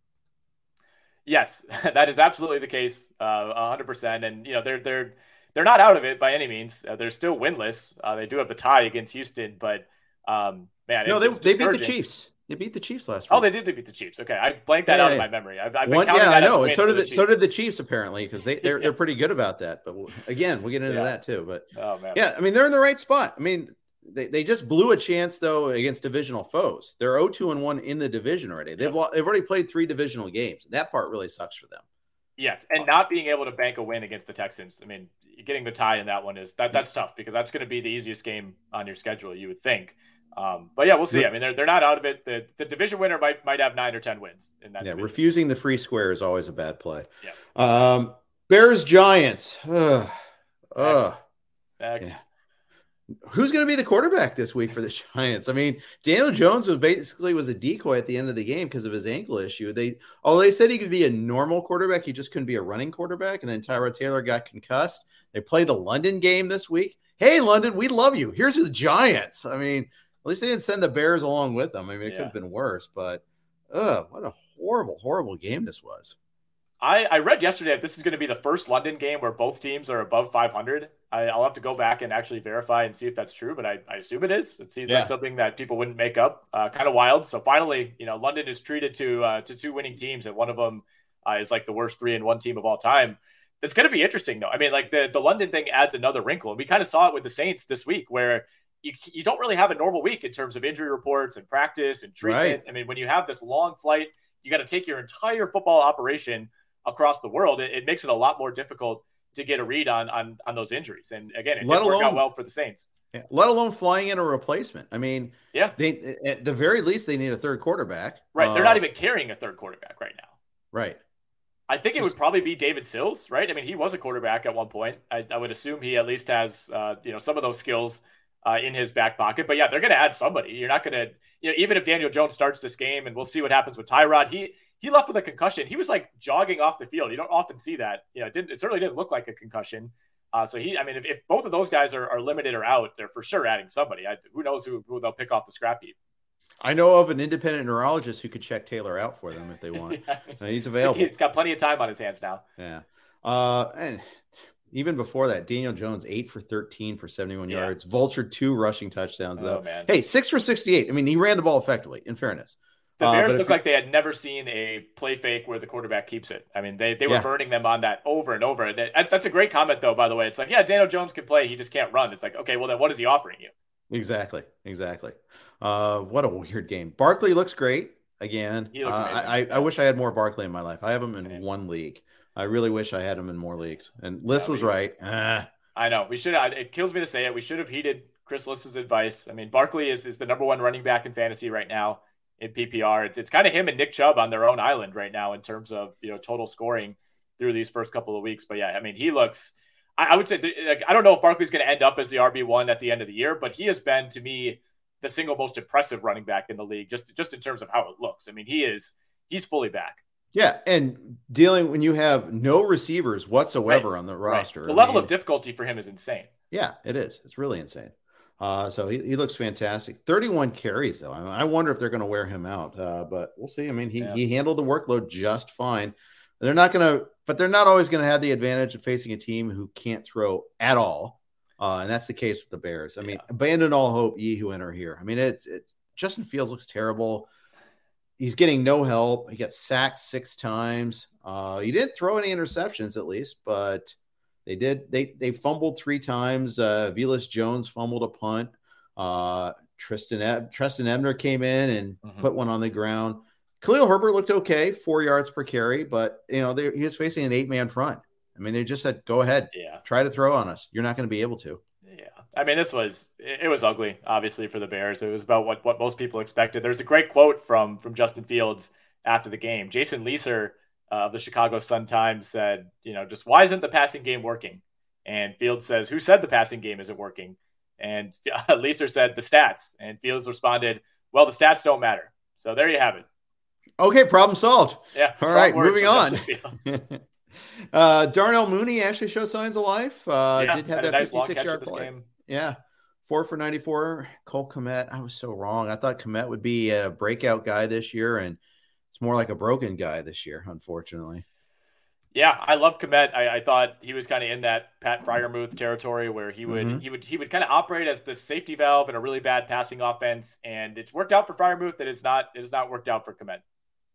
C: Yes, that is absolutely the case, uh, hundred percent. And you know, they're they're they're not out of it by any means. Uh, they're still winless. Uh, they do have the tie against Houston, but um, man,
B: no, they, they beat the Chiefs. They beat the Chiefs last
C: week.
B: Oh,
C: they did. They beat the Chiefs. Okay, I blanked that yeah, out yeah. of my memory. I've, I've
B: One, yeah, I know. And so did the, so did the Chiefs apparently because they they're, they're pretty good about that. But again, we'll get into that too. But oh, man. yeah, I mean they're in the right spot. I mean they, they just blew a chance though against divisional foes. They're 0-2 and one in the division already. They've they've already played three divisional games. That part really sucks for them.
C: Yes, and not being able to bank a win against the Texans. I mean, getting the tie in that one is that that's tough because that's going to be the easiest game on your schedule. You would think. Um, but yeah, we'll see. I mean, they're, they're not out of it. The, the division winner might might have nine or ten wins in that.
B: Yeah,
C: division.
B: refusing the free square is always a bad play. Yeah. Um, Bears Giants. Ugh.
C: Ugh. Next.
B: Yeah. Who's going to be the quarterback this week for the Giants? I mean, Daniel Jones was basically was a decoy at the end of the game because of his ankle issue. They oh they said he could be a normal quarterback, he just couldn't be a running quarterback. And then Tyrod Taylor got concussed. They play the London game this week. Hey, London, we love you. Here's the Giants. I mean, at least they didn't send the Bears along with them. I mean, it yeah. could have been worse, but uh, what a horrible, horrible game this was.
C: I, I read yesterday that this is going to be the first London game where both teams are above 500. I, will have to go back and actually verify and see if that's true, but I, I assume it is. It seems yeah. like something that people wouldn't make up. Uh, kind of wild. So finally, you know, London is treated to uh, to two winning teams, and one of them uh, is like the worst three and one team of all time. That's going to be interesting, though. I mean, like the the London thing adds another wrinkle, and we kind of saw it with the Saints this week, where you, you don't really have a normal week in terms of injury reports and practice and treatment. Right. I mean, when you have this long flight, you got to take your entire football operation across the world. It, it, makes it a lot more difficult to get a read on on, on those injuries. And again, it Let didn't alone, work out well for the Saints.
B: Yeah, let alone flying in a replacement. I mean,
C: yeah,
B: they at the very least they need a third quarterback.
C: Right, uh, they're not uh, even carrying a third quarterback right now.
B: Right.
C: I think it would probably be David Sills, right? I mean, he was a quarterback at one point. I, I would assume he at least has, uh, you know, some of those skills uh, in his back pocket. But yeah, they're going to add somebody. You're not going to, you know, even if Daniel Jones starts this game, and we'll see what happens with Tyrod. He he left with a concussion. He was like jogging off the field. You don't often see that. You know, it didn't. It certainly didn't look like a concussion. Uh, so he, I mean, if, if both of those guys are, are limited or out, they're for sure adding somebody. I, who knows who, who they'll pick off the scrap heap.
B: I know of an independent neurologist who could check Taylor out for them if they want. yeah, he's, he's, available.
C: He's got plenty of time on his hands now.
B: Yeah. Uh, and even before that, Daniel Jones, eight for 13 for 71 yeah. yards. Vulture, two rushing touchdowns, though. Oh, hey, six for 68. I mean, he ran the ball effectively, in fairness.
C: The Bears uh, look like they had never seen a play fake where the quarterback keeps it. I mean, they, they were yeah. burning them on that over and over. That's a great comment, though, by the way. It's like, yeah, Daniel Jones can play. He just can't run. It's like, okay, well, then what is he offering you?
B: Exactly. Exactly. Uh, what a weird game. Barkley looks great again. Uh, I, I, wish I had more Barkley in my life. I have him in okay. one league. I really wish I had him in more leagues. And Liss was right. Uh.
C: I know. We should. It kills me to say it. We should have heeded Chris Liss's advice. I mean, Barkley is, is the number one running back in fantasy right now in PPR. It's it's kind of him and Nick Chubb on their own island right now in terms of you know total scoring through these first couple of weeks. But yeah, I mean, he looks. I, I would say like, I don't know if Barkley's going to end up as the RB one at the end of the year, but he has been to me the single most impressive running back in the league, just just in terms of how it looks. I mean, he is he's fully back.
B: Yeah, and dealing when you have no receivers whatsoever right. on the roster,
C: right. the I level mean, of difficulty for him is insane.
B: Yeah, it is. It's really insane. Uh, so he, he looks fantastic. 31 carries though. I, mean, I wonder if they're going to wear him out, uh, but we'll see. I mean, he, yeah. he handled the workload just fine. They're not going to, but they're not always going to have the advantage of facing a team who can't throw at all. Uh, and that's the case with the Bears. I mean, yeah. abandon all hope, ye who enter here. I mean, it's it, Justin Fields looks terrible. He's getting no help. He got sacked six times. Uh, he didn't throw any interceptions, at least, but they did. They they fumbled three times. Uh, Jones fumbled a punt. Uh, Trestan Trestan Ebner came in and mm-hmm. put one on the ground. Khalil Herbert looked okay, four yards per carry, but you know they, he was facing an eight man front. I mean, they just said, "Go ahead,
C: yeah,
B: try to throw on us. You're not going to be able to."
C: Yeah, I mean, this was it was ugly, obviously for the Bears. It was about what what most people expected. There's a great quote from from Justin Fields after the game. Jason Lieser uh, of the Chicago Sun Times said, you know, just why isn't the passing game working? And Fields says, who said the passing game isn't working? And uh, Lieser said the stats. And Fields responded, well, the stats don't matter. So there you have it.
B: Okay, problem solved.
C: Yeah.
B: All right, moving on. uh, Darnell Mooney actually showed signs of life. Uh, yeah, did have that nice 56 yard play. Game. Yeah. Four for 94. Cole Kmet. I was so wrong. I thought Kmet would be a breakout guy this year, and it's more like a broken guy this year, unfortunately.
C: Yeah, I love Kmet. I, I thought he was kind of in that Pat Freiermuth territory where he would mm-hmm. he would he would kind of operate as the safety valve in a really bad passing offense, and it's worked out for Freiermuth. That is not it has not worked out for Kmet.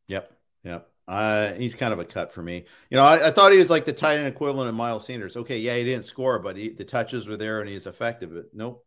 B: Yep, yep. Uh, he's kind of a cut for me. You know, I, I, thought he was like the tight end equivalent of Miles Sanders. Okay, yeah, he didn't score, but he, the touches were there and he's effective. But nope,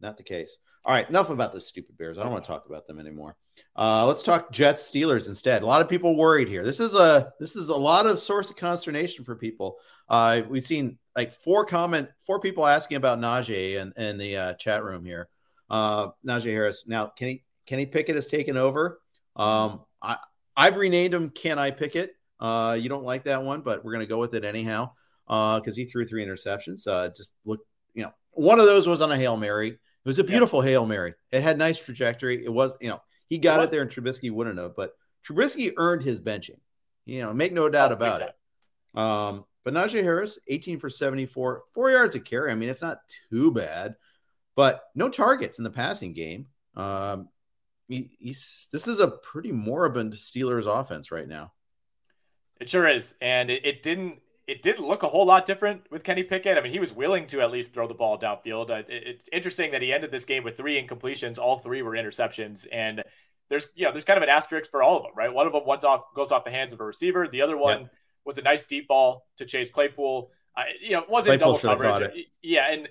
B: not the case. All right, enough about the stupid Bears. I don't want to talk about them anymore. Uh, let's talk Jets Steelers instead. A lot of people worried here. This is a this is a lot of source of consternation for people. Uh, we've seen like four comment four people asking about Najee in, in the uh, chat room here. Uh, Najee Harris. Now, Kenny Kenny Pickett has taken over. Um, I I've renamed him. Can I Pickett? Uh, you don't like that one, but we're gonna go with it anyhow. Uh, because he threw three interceptions. Uh, just look, you know, one of those was on a hail mary. It was a beautiful Hail Mary. It had nice trajectory. It was, you know, he got it, it there and Trubisky wouldn't have, but Trubisky earned his benching. You know, make no doubt oh, about it. Um, but Najee Harris, 18 for 74, four yards of carry. I mean, it's not too bad, but no targets in the passing game. Um, he, he's this is a pretty moribund Steelers offense right now.
C: It sure is, and it, it didn't it didn't look a whole lot different with Kenny Pickett. I mean, he was willing to at least throw the ball downfield. Uh, it's interesting that he ended this game with three incompletions. All three were interceptions, and there's you know there's kind of an asterisk for all of them, right? One of them once off goes off the hands of a receiver. The other one was a nice deep ball to Chase Claypool. Uh, you know, wasn't Claypool double coverage. Yeah, and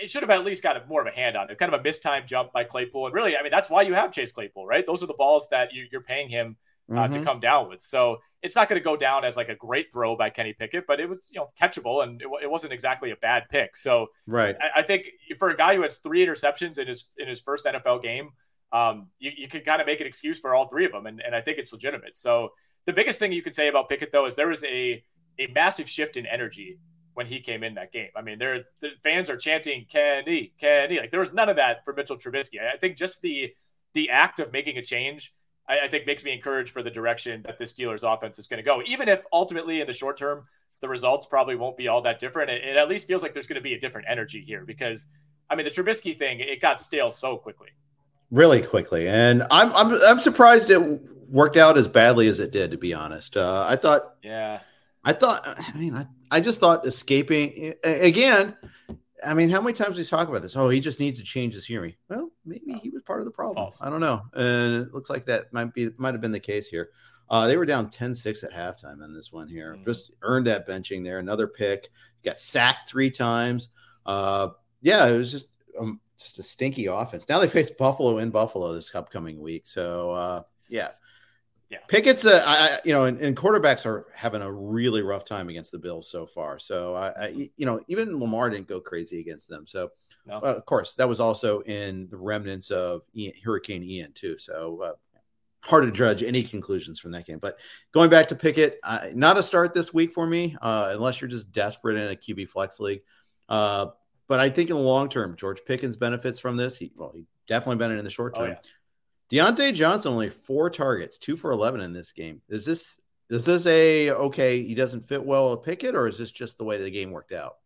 C: it should have at least got a, more of a hand on it. Kind of a mistimed jump by Claypool. And really, I mean, that's why you have Chase Claypool, right? Those are the balls that you, are paying him uh, mm-hmm. to come down with. So it's not going to go down as like a great throw by Kenny Pickett, but it was, you know, catchable and it, it wasn't exactly a bad pick. So
B: right.
C: I, I, think for a guy who has three interceptions in his, in his first NFL game, um, you, you can kind of make an excuse for all three of them. And, and I think it's legitimate. So the biggest thing you could say about Pickett though, is there was a, a massive shift in energy when he came in that game. I mean, there the fans are chanting Kenny, Kenny. Like there was none of that for Mitchell Trubisky. I think just the the act of making a change, I, I think makes me encouraged for the direction that this Steelers offense is going to go. Even if ultimately in the short term the results probably won't be all that different, it, it at least feels like there's going to be a different energy here because I mean the Trubisky thing it got stale so quickly.
B: Really quickly, and I'm I'm I'm surprised it worked out as badly as it did. To be honest, uh, I thought.
C: Yeah.
B: I thought. I mean, I, I just thought escaping again. I mean, how many times we talk about this? Oh, he just needs to change his hearing. Well, maybe he was part of the problem. False. I don't know. And it looks like that might be might have been the case here. Uh, they were down 10-6 at halftime in this one here. Mm-hmm. Just earned that benching there. Another pick. Got sacked three times. Uh, yeah, it was just um, just a stinky offense. Now they face Buffalo in Buffalo this upcoming week. So uh, yeah,
C: yeah.
B: Pickett's, a, I, you know, and, and, quarterbacks are having a really rough time against the Bills so far. So I, I you know, even Lamar didn't go crazy against them. So no. uh, of course that was also in the remnants of Ian, Hurricane Ian too. So uh, hard to judge any conclusions from that game. But going back to Pickett, uh, not a start this week for me, uh, unless you're just desperate in a QB flex league. Uh, but I think in the long term, George Pickens benefits from this. He, well, he definitely been in the short term. Oh, yeah. Diontae Johnson only four targets, two for eleven in this game. Is this is this a okay? He doesn't fit well with Pickett, or is this just the way the game worked out?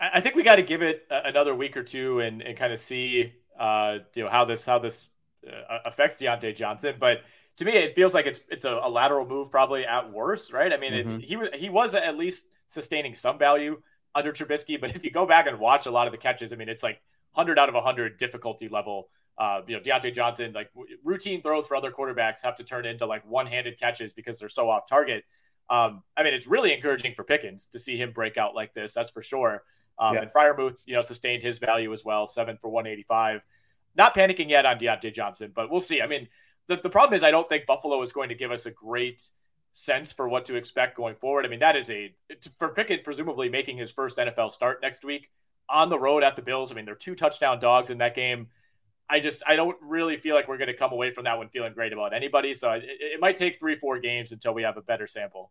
C: I think we got to give it another week or two and, and kind of see uh, you know how this how this uh, affects Diontae Johnson. But to me, it feels like it's it's a, a lateral move probably at worst, right? I mean, mm-hmm. it, he was he was at least sustaining some value under Trubisky, but if you go back and watch a lot of the catches, I mean, it's like hundred out of hundred difficulty level uh, you know, Diontae Johnson, like routine throws for other quarterbacks have to turn into like one handed catches because they're so off target. Um, I mean, it's really encouraging for Pickens to see him break out like this. That's for sure. Um, yeah. And Freiermuth, you know, sustained his value as well, seven for 185. Not panicking yet on Diontae Johnson, but we'll see. I mean, the, the problem is I don't think Buffalo is going to give us a great sense for what to expect going forward. I mean, that is a for Pickett presumably making his first NFL start next week on the road at the Bills. I mean, they're two touchdown dogs in that game. I just I don't really feel like we're going to come away from that one feeling great about anybody. So it, it might take three four games until we have a better sample.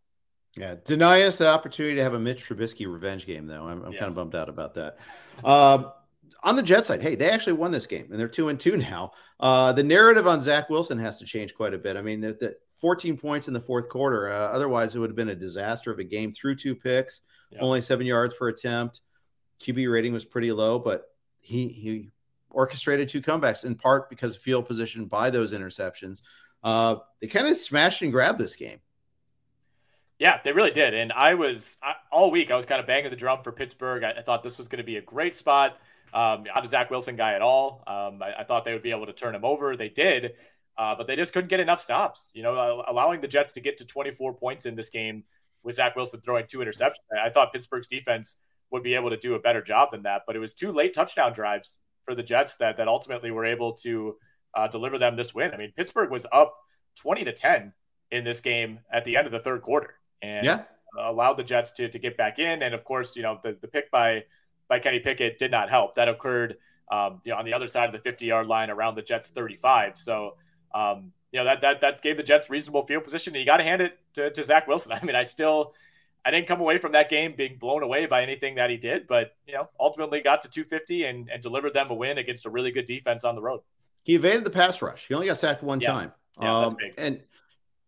B: Yeah, deny us the opportunity to have a Mitch Trubisky revenge game, though. I'm, I'm yes. kind of bummed out about that. Uh, on the Jet side, hey, they actually won this game, and they're two and two now. Uh, the narrative on Zach Wilson has to change quite a bit. I mean, the, the 14 points in the fourth quarter. Uh, otherwise, it would have been a disaster of a game. Threw two picks, yep. only seven yards per attempt. QB rating was pretty low, but he he orchestrated two comebacks in part because of field position by those interceptions. Uh, they kind of smashed and grabbed this game.
C: Yeah, they really did. And I was I, all week, I was kind of banging the drum for Pittsburgh. I, I thought this was going to be a great spot. Um, not a Zach Wilson guy at all. Um, I, I, thought they would be able to turn him over. They did, uh, but they just couldn't get enough stops. You know, allowing the Jets to get to 24 points in this game with Zach Wilson throwing two interceptions. I thought Pittsburgh's defense would be able to do a better job than that, but it was two late touchdown drives for the Jets that that ultimately were able to uh, deliver them this win. I mean, Pittsburgh was up 20 to 10 in this game at the end of the third quarter and
B: yeah.
C: allowed the Jets to, to get back in. And of course, you know, the, the pick by, by Kenny Pickett did not help. That occurred, um, you know, on the other side of the 50 yard line around the Jets 35. So, um, you know, that, that, that gave the Jets reasonable field position. And you got to hand it to, to Zach Wilson. I mean, I still, I didn't come away from that game being blown away by anything that he did, but you know, ultimately got to 250 and, and delivered them a win against a really good defense on the road.
B: He evaded the pass rush. He only got sacked one yeah. time. Yeah, um, and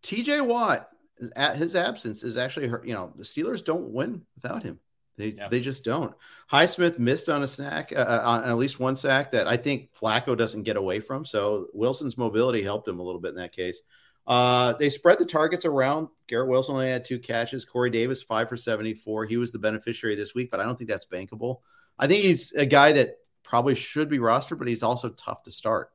B: TJ Watt, at his absence, is actually hurt. You know, the Steelers don't win without him. They, yeah. they just don't. Highsmith missed on a sack, uh, uh, on at least one sack that I think Flacco doesn't get away from. So Wilson's mobility helped him a little bit in that case. Uh, they spread the targets around. Garrett Wilson only had two catches. Corey Davis, five for 74. He was the beneficiary this week, but I don't think that's bankable. I think he's a guy that probably should be rostered, but he's also tough to start.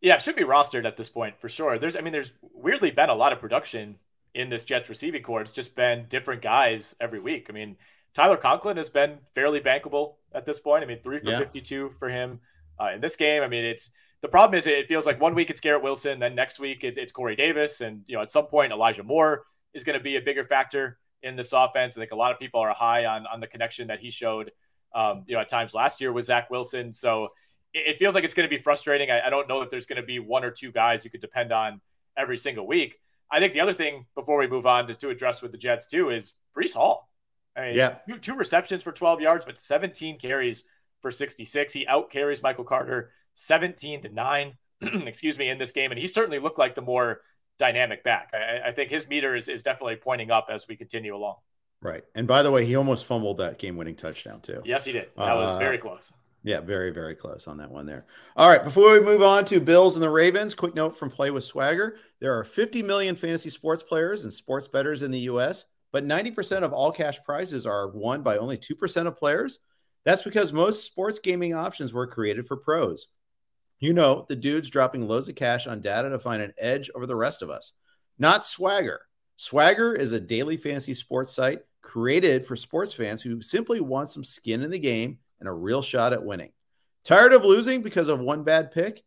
C: Yeah, should be rostered at this point for sure. There's, I mean, there's weirdly been a lot of production in this Jets receiving corps. It's just been different guys every week. I mean, Tyler Conklin has been fairly bankable at this point. I mean, three for yeah. 52 for him uh, in this game. I mean, it's the problem is it feels like one week it's Garrett Wilson, then next week it, it's Corey Davis, and you know at some point Elijah Moore is going to be a bigger factor in this offense. I think a lot of people are high on on the connection that he showed, um, you know, at times last year with Zach Wilson. So it, it feels like it's going to be frustrating. I, I don't know if there's going to be one or two guys you could depend on every single week. I think the other thing before we move on to, to address with the Jets too is Breece Hall. I mean, yeah, two, two receptions for 12 yards, but 17 carries for 66. He out carries Michael Carter 17 to 9, excuse me, in this game. And he certainly looked like the more dynamic back. I, I, think his meter is, is definitely pointing up as we continue along.
B: Right. And by the way, he almost fumbled that game winning touchdown, too.
C: Yes, he did. That uh, was very close.
B: Yeah, very, very close on that one there. All right. Before we move on to Bills and the Ravens, quick note from Play with Swagger. There are 50 million fantasy sports players and sports bettors in the U.S., but 90% of all cash prizes are won by only 2% of players. That's because most sports gaming options were created for pros. You know, the dudes dropping loads of cash on data to find an edge over the rest of us. Not Swagger. Swagger is a daily fantasy sports site created for sports fans who simply want some skin in the game and a real shot at winning. Tired of losing because of one bad pick?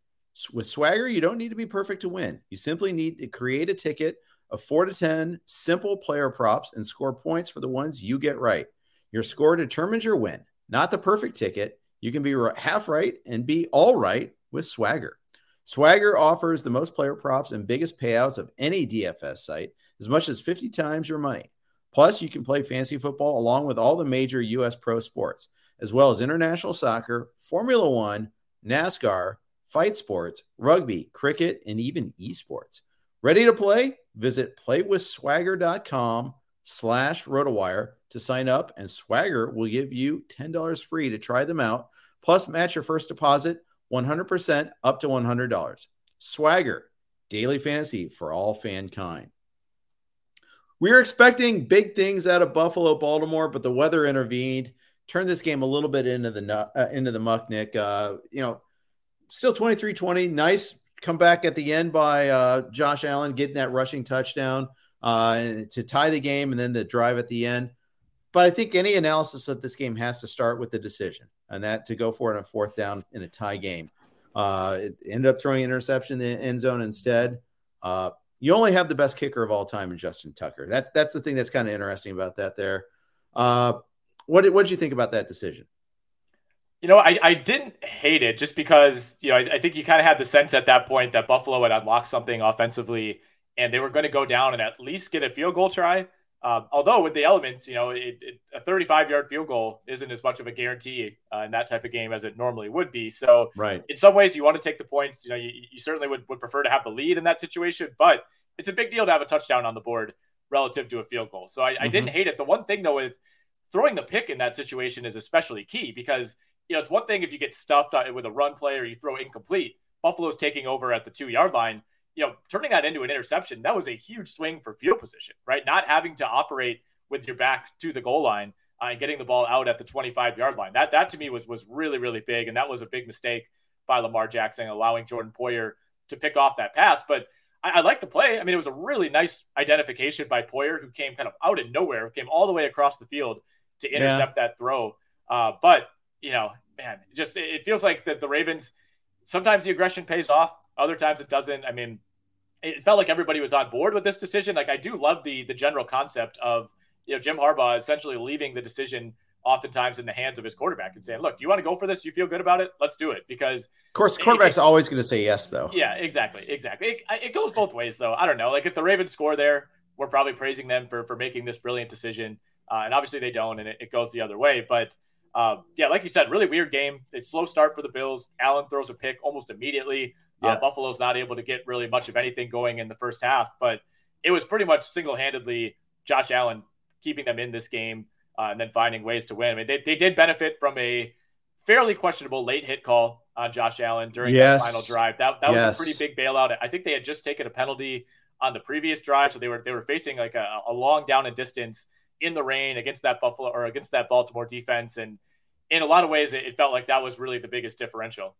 B: With Swagger, you don't need to be perfect to win. You simply need to create a ticket of four to 10 simple player props and score points for the ones you get right. Your score determines your win, not the perfect ticket. You can be half right and be all right with Swagger. Swagger offers the most player props and biggest payouts of any DFS site, as much as 50 times your money. Plus, you can play fantasy football along with all the major U.S. pro sports, as well as international soccer, Formula One, NASCAR, fight sports, rugby, cricket, and even esports. Ready to play? Visit playwithswagger.com slash rotowire to sign up, and Swagger will give you $10 free to try them out, plus match your first deposit 100% up to $100. Swagger, daily fantasy for all fankind. We are expecting big things out of Buffalo, Baltimore, but the weather intervened, turned this game a little bit into the uh, into the muck. Nick, uh, you know, still 23-20. Nice comeback at the end by uh, Josh Allen getting that rushing touchdown uh, to tie the game, and then the drive at the end. But I think any analysis of this game has to start with the decision and that to go for it on a fourth down in a tie game. Uh, it ended up throwing an interception in the end zone instead. Uh, you only have the best kicker of all time in Justin Tucker. That that's the thing that's kind of interesting about that. There, uh, what what did you think about that decision?
C: You know, I, I didn't hate it just because you know I, I think you kind of had the sense at that point that Buffalo had unlocked something offensively and they were going to go down and at least get a field goal try. Um, although with the elements, you know, it, it, a 35 yard field goal isn't as much of a guarantee uh, in that type of game as it normally would be. So,
B: right.
C: in some ways, you want to take the points. You know, you, you certainly would, would prefer to have the lead in that situation, but it's a big deal to have a touchdown on the board relative to a field goal. So, I, mm-hmm. I didn't hate it. The one thing, though, with throwing the pick in that situation is especially key because, you know, it's one thing if you get stuffed uh, with a run play or you throw incomplete. Buffalo's taking over at the two yard line you know, turning that into an interception, that was a huge swing for field position, right? Not having to operate with your back to the goal line uh, and getting the ball out at the 25 yard line. That that to me was was really really big, and that was a big mistake by Lamar Jackson, allowing Jordan Poyer to pick off that pass. But I, I like the play. I mean, it was a really nice identification by Poyer, who came kind of out of nowhere, came all the way across the field to intercept yeah. that throw. Uh, but you know, man, just it feels like that the Ravens sometimes the aggression pays off other times it doesn't. I mean, it felt like everybody was on board with this decision. Like I do love the the general concept of you know Jim Harbaugh essentially leaving the decision oftentimes in the hands of his quarterback and saying, "Look, you want to go for this? You feel good about it? Let's do it." Because
B: of course, quarterback's it, always going to say yes, though.
C: Yeah, exactly, exactly. It, it, goes both ways, though. I don't know. Like if the Ravens score there, we're probably praising them for for making this brilliant decision, uh, and obviously they don't, and it, it goes the other way. But uh, yeah, like you said, really weird game. It's slow start for the Bills. Allen throws a pick almost immediately. Uh, yeah. Uh, Buffalo's not able to get really much of anything going in the first half, but it was pretty much single handedly Josh Allen keeping them in this game uh, and then finding ways to win. I mean, they, they did benefit from a fairly questionable late hit call on Josh Allen during yes. that final drive. That, that yes. was a pretty big bailout. I think they had just taken a penalty on the previous drive, so they were they were facing like a, a long down and distance in the rain against that Buffalo or against that Baltimore defense, and in a lot of ways, it, it felt like that was really the biggest differential.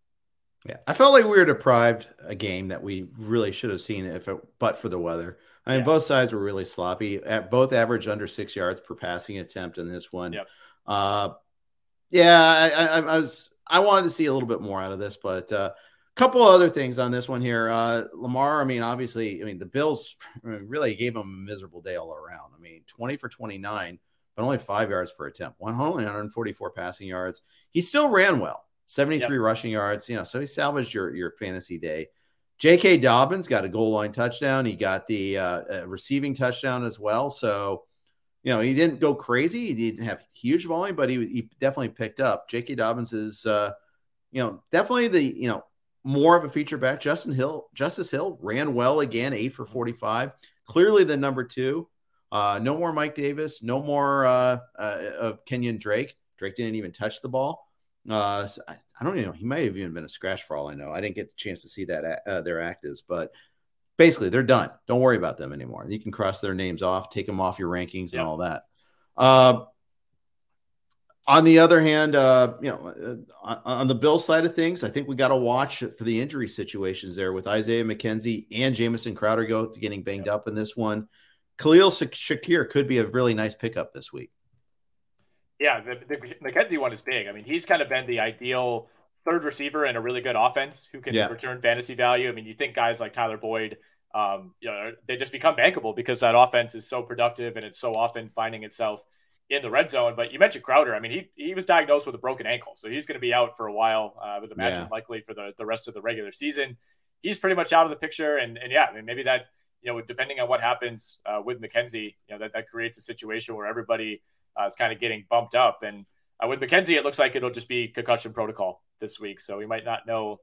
B: Yeah, I felt like we were deprived a game that we really should have seen if it, but for the weather. I mean, yeah. both sides were really sloppy. At both averaged under six yards per passing attempt in this one.
C: Yep.
B: Uh, Yeah, I, I, I, was. I wanted to see a little bit more out of this, but a uh, couple other things on this one here. Uh, Lamar. I mean, obviously, I mean the Bills really gave him a miserable day all around. I mean, twenty for twenty nine, but only five yards per attempt. One only 144 passing yards. He still ran well. 73 yep. rushing yards. You know, so he salvaged your your fantasy day. J.K. Dobbins got a goal line touchdown. He got the uh, receiving touchdown as well. So you know, he didn't go crazy. He didn't have huge volume, but he, he definitely picked up. J.K. Dobbins is, uh, you know, definitely the, you know, more of a feature back. Justin Hill, Justice Hill ran well again, eight for 45. Clearly the number two. Uh, no more Mike Davis, no more uh, uh, of Kenyon Drake. Drake didn't even touch the ball. Uh, so I, I, don't even know. He might have even been a scratch for all I know. I didn't get the chance to see that uh, their actives, but basically they're done. Don't worry about them anymore. You can cross their names off, take them off your rankings, and all that. Uh, on the other hand, uh, you know, uh, on the Bill side of things, I think we got to watch for the injury situations there with Isaiah McKenzie and Jamison Crowder go getting banged up in this one. Khalil Shakir could be a really nice pickup this week.
C: Yeah, the, the McKenzie one is big. I mean, he's kind of been the ideal third receiver in a really good offense who can yeah. return fantasy value. I mean, you think guys like Tyler Boyd, um, you know, they just become bankable because that offense is so productive and it's so often finding itself in the red zone. But you mentioned Crowder. I mean, he he was diagnosed with a broken ankle, so he's going to be out for a while. Uh, I would imagine yeah. likely for the the rest of the regular season. He's pretty much out of the picture, and and yeah, I mean, maybe that you know, depending on what happens uh, with McKenzie, you know, that that creates a situation where everybody uh, is kind of getting bumped up and. Uh, with McKenzie, it looks like it'll just be concussion protocol this week, so we might not know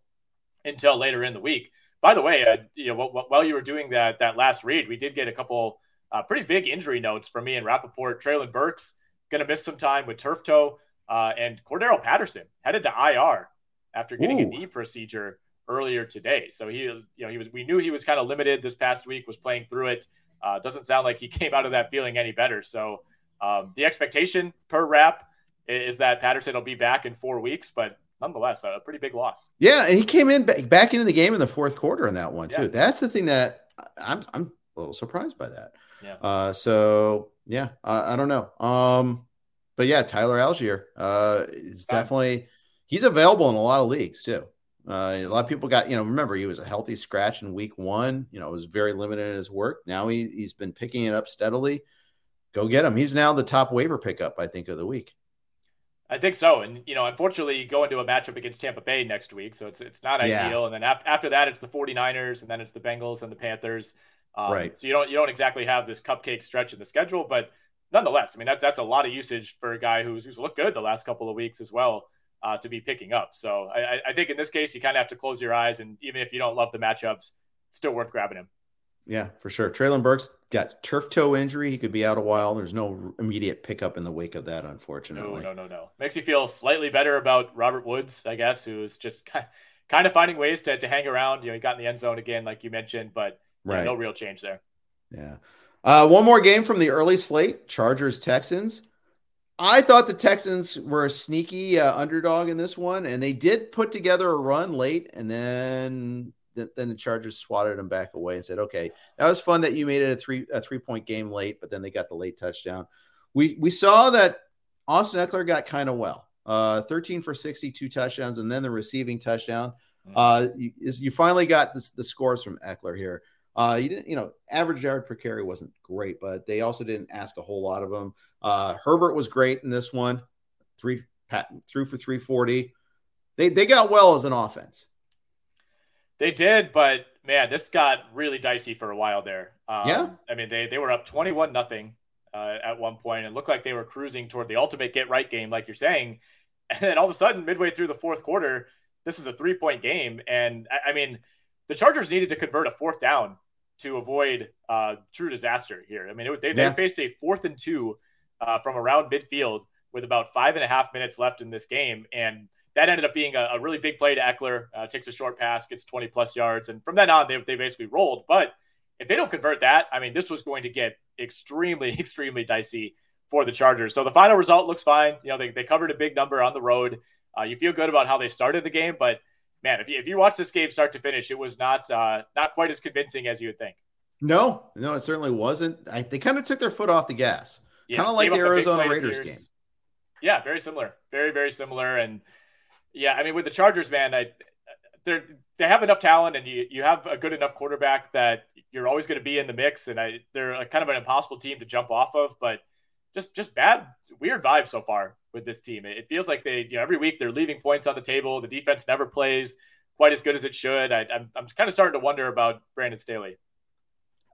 C: until later in the week. By the way, uh, you know, while you were doing that that last read, we did get a couple uh, pretty big injury notes from Ian Rapoport. Treylon Burks going to miss some time with turf toe, uh, and Cordarrelle Patterson headed to IR after getting Ooh. a knee procedure earlier today. So he, you know, he was. We knew he was kind of limited this past week. Was playing through it. Uh, doesn't sound like he came out of that feeling any better. So um, the expectation per rap is that Patterson will be back in four weeks, but nonetheless, a pretty big loss.
B: Yeah, and he came in back into the game in the fourth quarter in that one too. Yeah. That's the thing that I'm I'm a little surprised by that. Yeah. Uh, so yeah, I, I don't know. Um, but yeah, Tyler Allgeier uh, is definitely he's available in a lot of leagues too. Uh, a lot of people got, you know, remember he was a healthy scratch in week one, you know, was very limited in his work. Now he, he's been picking it up steadily. Go get him. He's now the top waiver pickup, I think, of the week.
C: I think so, and you know, unfortunately, you go into a matchup against Tampa Bay next week, so it's it's not yeah. ideal. And then af- after that, it's the 49ers, and then it's the Bengals and the Panthers. Um, right. So you don't you don't exactly have this cupcake stretch in the schedule, but nonetheless, I mean that's that's a lot of usage for a guy who's who's looked good the last couple of weeks as well uh, to be picking up. So I, I think in this case, you kind of have to close your eyes, and even if you don't love the matchups, it's still worth grabbing him.
B: Yeah, for sure. Treylon Burks got turf toe injury. He could be out a while. There's no immediate pickup in the wake of that, unfortunately.
C: No, no, no, no. Makes you feel slightly better about Robert Woods, I guess, who is just kind of finding ways to, to hang around. You know, he got in the end zone again, like you mentioned, but right. no real change there.
B: Yeah. Uh, one more game from the early slate Chargers Texans. I thought the Texans were a sneaky uh, underdog in this one, and they did put together a run late, and then then the Chargers swatted them back away and said, "Okay, that was fun that you made it a three a three point game late, but then they got the late touchdown." We we saw that Austin Ekeler got kind of well, uh, thirteen for sixty two touchdowns, and then the receiving touchdown. Mm-hmm. Uh, you, you finally got the, the scores from Eckler here. Uh, you didn't, you know, average yard per carry wasn't great, but they also didn't ask a whole lot of them. Uh, Herbert was great in this one, three pat, threw for three forty. They they got well as an offense.
C: They did, but man, this got really dicey for a while there.
B: Um, yeah,
C: I mean they they were up twenty one nothing uh, at one point and looked like they were cruising toward the ultimate get right game, like you're saying. And then all of a sudden, midway through the fourth quarter, this is a three point game, and I, I mean the Chargers needed to convert a fourth down to avoid uh, true disaster here. I mean it, they, yeah. they faced a fourth and two uh, from around midfield with about five and a half minutes left in this game, and that ended up being a, a really big play to Ekeler. Uh, takes a short pass, gets 20 plus yards, and from then on, they, they basically rolled. But if they don't convert that, I mean, this was going to get extremely, extremely dicey for the Chargers. So the final result looks fine. You know, they, they covered a big number on the road. Uh, you feel good about how they started the game, but man, if you, if you watch this game start to finish, it was not uh, not quite as convincing as you would think.
B: No, no, it certainly wasn't. I, they kind of took their foot off the gas, yeah, kind of like the Arizona Raiders game.
C: Yeah, very similar. Very, very similar. And yeah, I mean, with the Chargers, man, I they they have enough talent, and you you have a good enough quarterback that you're always going to be in the mix. And I they're a, kind of an impossible team to jump off of, but just just bad, weird vibe so far with this team. It, feels like they you know every week they're leaving points on the table. The defense never plays quite as good as it should. I, I'm I'm kind of starting to wonder about Brandon Staley.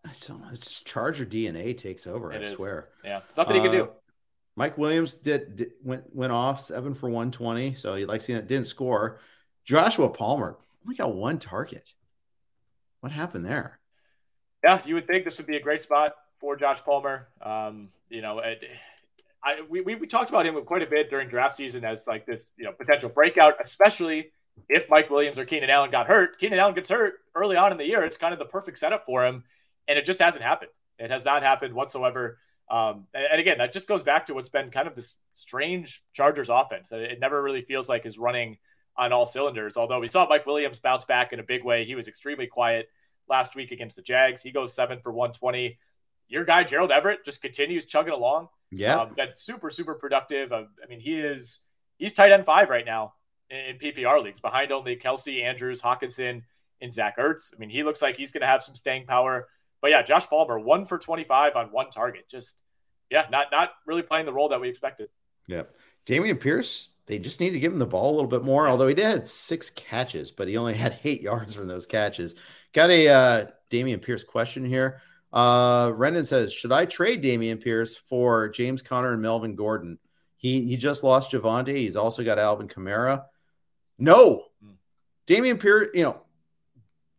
B: I don't know. It's just Charger DNA takes over. It I is. swear.
C: Yeah, it's nothing uh, he can do.
B: Mike Williams did, did, went went off seven for one twenty, so he like seeing it didn't score. Joshua Palmer only got one target. What happened there?
C: Yeah, you would think this would be a great spot for Josh Palmer. Um, you know, it, I we, we talked about him quite a bit during draft season as like this you know potential breakout, especially if Mike Williams or Keenan Allen got hurt. Keenan Allen gets hurt early on in the year. It's kind of the perfect setup for him, and it just hasn't happened. It has not happened whatsoever. Um, and again, that just goes back to what's been kind of this strange Chargers offense. It never really feels like is running on all cylinders. Although we saw Mike Williams bounce back in a big way, he was extremely quiet last week against the Jags. He goes seven for 120. Your guy Gerald Everett just continues chugging along.
B: Yeah, um,
C: that's super super productive. Uh, I mean, he is he's tight end five right now in, in PPR leagues, behind only Kelce, Andrews, Hockenson, and Zach Ertz. I mean, he looks like he's going to have some staying power. But yeah, Josh Palmer, one for 25 on one target. Just, yeah, not not really playing the role that we expected.
B: Yeah. Dameon Pierce, they just need to give him the ball a little bit more, although he did have six catches, but he only had eight yards from those catches. Got a uh, Dameon Pierce question here. Uh, Rendon says, Should I trade Dameon Pierce for James Conner and Melvin Gordon? He, he just lost Javonte. He's also got Alvin Kamara. No. Dameon Pierce, you know,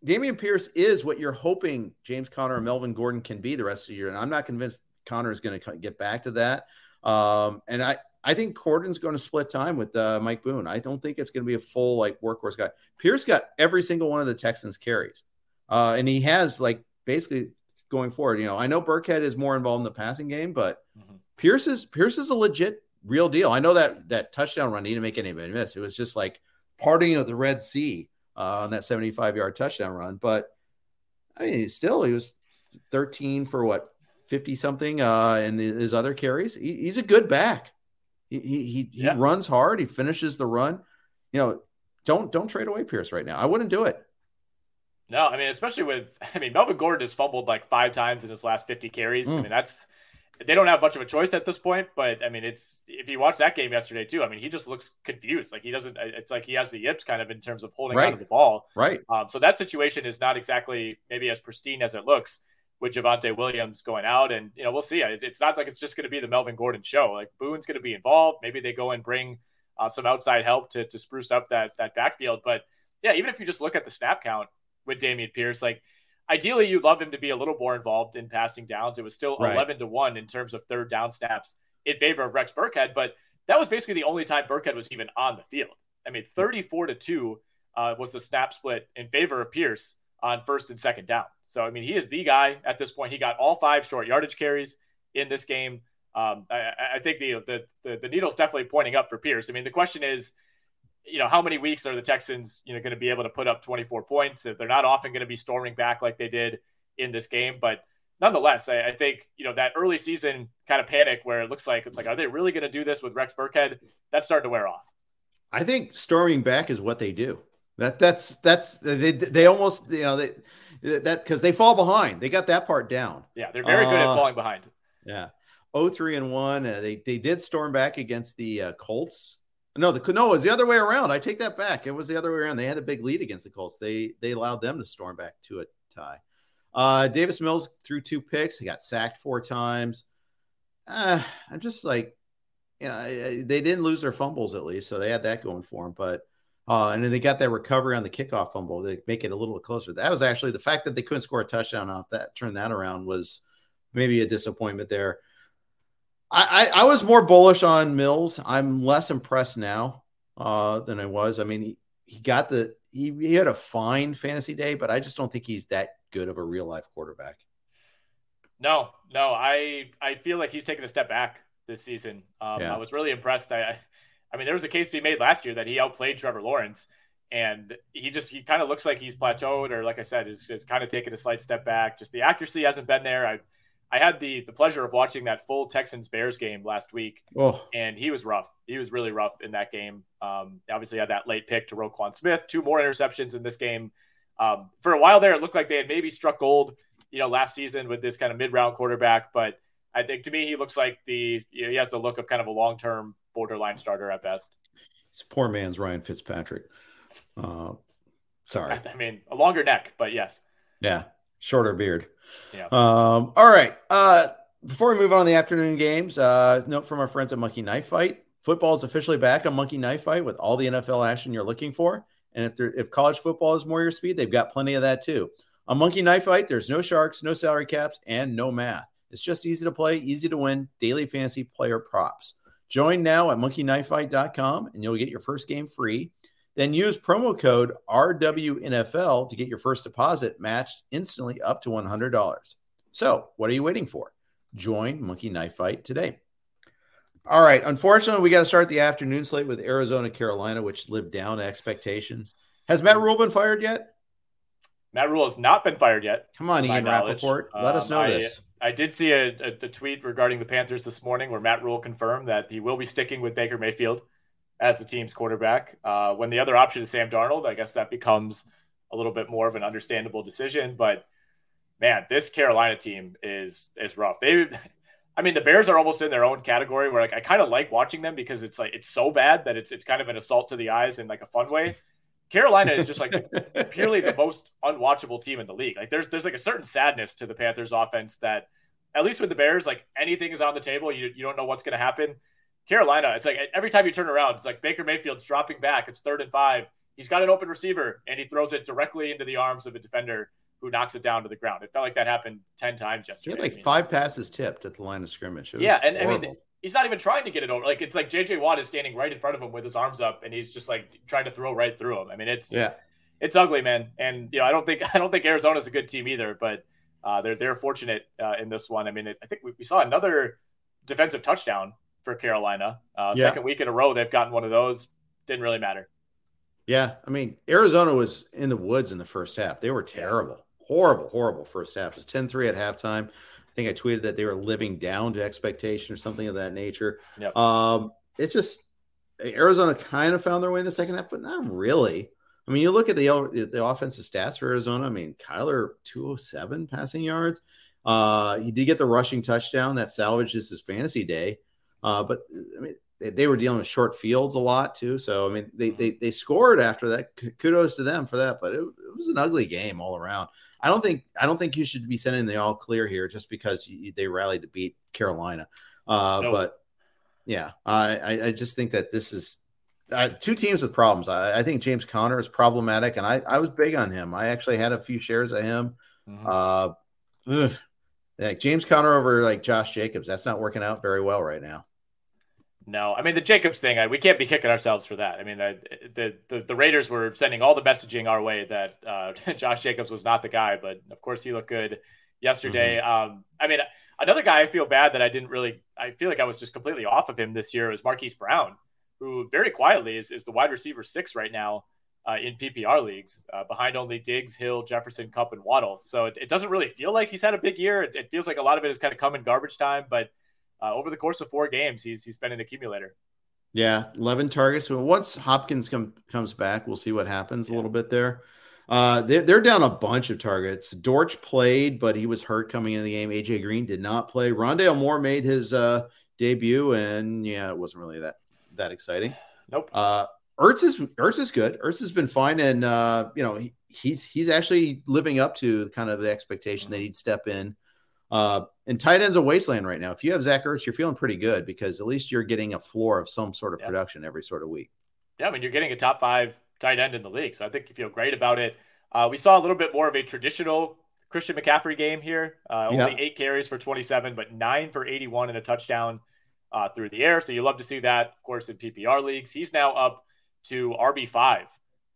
B: Dameon Pierce is what you're hoping James Conner and Melvin Gordon can be the rest of the year. And I'm not convinced Conner is going to get back to that. Um, and I, I think Gordon's going to split time with uh, Mike Boone. I don't think it's going to be a full like workhorse guy. Pierce got every single one of the Texans carries, uh, and he has like basically going forward. You know, I know Burkhead is more involved in the passing game, but mm-hmm. Pierce is Pierce is a legit real deal. I know that that touchdown run he didn't make anybody miss. It was just like parting of the Red Sea uh, on that 75 yard touchdown run. But I mean, still, he was 13 for what 50 something uh, in his other carries. He, he's a good back. He he he, yeah. he runs hard. He finishes the run. You know, don't don't trade away Pierce right now. I wouldn't do it.
C: No, I mean, especially with I mean, Melvin Gordon has fumbled like five times in his last 50 carries. Mm. I mean, that's they don't have much of a choice at this point. But I mean, it's if you watch that game yesterday too. I mean, he just looks confused. Like he doesn't. It's like he has the yips kind of in terms of holding right. of the ball.
B: Right.
C: Um, so that situation is not exactly maybe as pristine as it looks with Javonte Williams going out, and you know we'll see. It's not like it's just going to be the Melvin Gordon show. Like Boone's going to be involved. Maybe they go and bring uh, some outside help to to spruce up that that backfield. But yeah, even if you just look at the snap count with Dameon Pierce, like ideally you'd love him to be a little more involved in passing downs. It was still right. 11 to 1 in terms of third down snaps in favor of Rex Burkhead, but that was basically the only time Burkhead was even on the field. I mean, 34 to 2 uh, was the snap split in favor of Pierce on first and second down. So, I mean, he is the guy at this point. He got all five short yardage carries in this game. Um, I, I, think the, the, the the needle's definitely pointing up for Pierce. I mean, the question is, you know, how many weeks are the Texans, you know, going to be able to put up 24 points? If they're not often going to be storming back like they did in this game, but nonetheless, I, I, think you know that early season kind of panic where it looks like it's like, are they really going to do this with Rex Burkhead? That's starting to wear off.
B: I think storming back is what they do. That that's that's they they almost you know they that because they fall behind. They got that part down.
C: Yeah, they're very uh, good at uh, falling behind.
B: Yeah. 03 and 1. Uh, they they did storm back against the uh, Colts. No, the no, it was the other way around. I take that back. It was the other way around. They had a big lead against the Colts. They they allowed them to storm back to a tie. Uh, Davis Mills threw two picks. He got sacked four times. Uh, I'm just like, you know, they didn't lose their fumbles at least, so they had that going for them. But uh, and then they got that recovery on the kickoff fumble. They make it a little closer. That was actually the fact that they couldn't score a touchdown off that, turn that around was maybe a disappointment there. I, I, I, was more bullish on Mills. I'm less impressed now uh, than I was. I mean, he, he got the he, he had a fine fantasy day, but I just don't think he's that good of a real life quarterback.
C: No, no, I I feel like he's taken a step back this season. Um, yeah. I was really impressed. I, I mean, there was a case to be made last year that he outplayed Trevor Lawrence, and he just he kind of looks like he's plateaued, or like I said, is, is kind of taken a slight step back. Just the accuracy hasn't been there. I I had the the pleasure of watching that full Texans Bears game last week, oh. and he was rough. He was really rough in that game. Um, obviously, had that late pick to Roquan Smith, two more interceptions in this game. Um, for a while there, it looked like they had maybe struck gold, you know, last season with this kind of mid round quarterback. But I think to me, he looks like the you know, he has the look of kind of a long term borderline starter at best.
B: It's poor man's Ryan Fitzpatrick. Uh, sorry,
C: I mean a longer neck, but yes.
B: Yeah, shorter beard. Yeah. Um, all right. Uh, before we move on to the afternoon games, uh, note from our friends at Monkey Knife Fight. Football is officially back on Monkey Knife Fight with all the NFL action you're looking for. And if if college football is more your speed, they've got plenty of that too. On Monkey Knife Fight, there's no sharks, no salary caps, and no math. It's just easy to play, easy to win, daily fantasy player props. Join now at monkeyknifefight.com and you'll get your first game free. Then use promo code RWNFL to get your first deposit matched instantly up to $100. So, what are you waiting for? Join Monkey Knife Fight today. All right. Unfortunately, we got to start the afternoon slate with Arizona, Carolina, which lived down to expectations. Has Matt Rhule been fired yet?
C: Matt Rhule has not been fired yet.
B: Come on, Ian Rapoport. Let um, us know
C: I,
B: this.
C: I did see a, a, a, tweet regarding the Panthers this morning where Matt Rhule confirmed that he will be sticking with Baker Mayfield as the team's quarterback. Uh, when the other option is Sam Darnold, I guess that becomes a little bit more of an understandable decision. But man, this Carolina team is is rough. They, I mean, the Bears are almost in their own category where like I kind of like watching them because it's like it's so bad that it's it's kind of an assault to the eyes in like a fun way. Carolina is just like purely the most unwatchable team in the league. Like there's there's like a certain sadness to the Panthers offense that at least with the Bears, like anything is on the table. You you don't know what's going to happen. Carolina, it's like every time you turn around, it's like Baker Mayfield's dropping back. It's third and five. He's got an open receiver and he throws it directly into the arms of a defender who knocks it down to the ground. It felt like that happened 10 times yesterday.
B: He had like I mean, five passes tipped at the line of scrimmage.
C: Yeah. And horrible. I mean, he's not even trying to get it over. Like it's like JJ Watt is standing right in front of him with his arms up and he's just like trying to throw right through him. I mean, it's, yeah, it's ugly, man. And, you know, I don't think, I don't think Arizona's a good team either, but uh, they're, they're fortunate uh, in this one. I mean, it, I think we, we saw another defensive touchdown for Carolina. Uh, yeah. Second week in a row, they've gotten one of those. Didn't really matter.
B: Yeah, I mean, Arizona was in the woods in the first half. They were terrible, horrible, horrible first half. It was 10-3 at halftime. I think I tweeted that they were living down to expectation or something of that nature. Yep. Um, it just Arizona kind of found their way in the second half, but not really. I mean, you look at the the offensive stats for Arizona. I mean, Kyler 207 passing yards. Uh, he did get the rushing touchdown that salvages his fantasy day. Uh, but I mean, they, they, were dealing with short fields a lot too. So I mean, they they, they scored after that. Kudos to them for that. But it, it was an ugly game all around. I don't think I don't think you should be sending the all clear here just because you, they rallied to beat Carolina. Uh, nope. But yeah, I I just think that this is uh, two teams with problems. I, I, think James Conner is problematic, and I, I was big on him. I actually had a few shares of him. Mm-hmm. Uh, ugh, like James Conner over like Josh Jacobs, that's not working out very well right now.
C: No, I mean the Jacobs thing. I, we can't be kicking ourselves for that. I mean the, the the, the Raiders were sending all the messaging our way that uh, Josh Jacobs was not the guy, but of course he looked good yesterday. Mm-hmm. Um, I mean another guy I feel bad that I didn't really. I feel like I was just completely off of him this year was Marquise Brown, who very quietly is, is the wide receiver six right now uh, in PPR leagues, uh, behind only Diggs, Hill, Jefferson, Kupp, and Waddle. So it, it, doesn't really feel like he's had a big year. It, it, feels like a lot of it has kind of come in garbage time, but uh, over the course of four games, he's he's been an accumulator.
B: Yeah, eleven targets. Well, once Hopkins come, comes back, we'll see what happens yeah. a little bit there. Uh, they're, they're down a bunch of targets. Dortch played, but he was hurt coming into the game. AJ Green did not play. Rondale Moore made his uh, debut, and yeah, it wasn't really that that exciting.
C: Nope.
B: Uh, Ertz is Ertz is good. Ertz has been fine, and uh, you know he, he's he's actually living up to kind of the expectation mm-hmm. that he'd step in. Uh, and tight end's a wasteland right now. If you have Zach Ertz, you're feeling pretty good because at least you're getting a floor of some sort of yeah. production every sort of week.
C: Yeah, I mean you're getting a top five tight end in the league, so I think you feel great about it. Uh, we saw a little bit more of a traditional Christian McCaffrey game here. Uh, only yeah. eight carries for 27, but nine for 81 and a touchdown uh, through the air. So you love to see that, of course, in PPR leagues. He's now up to RB5,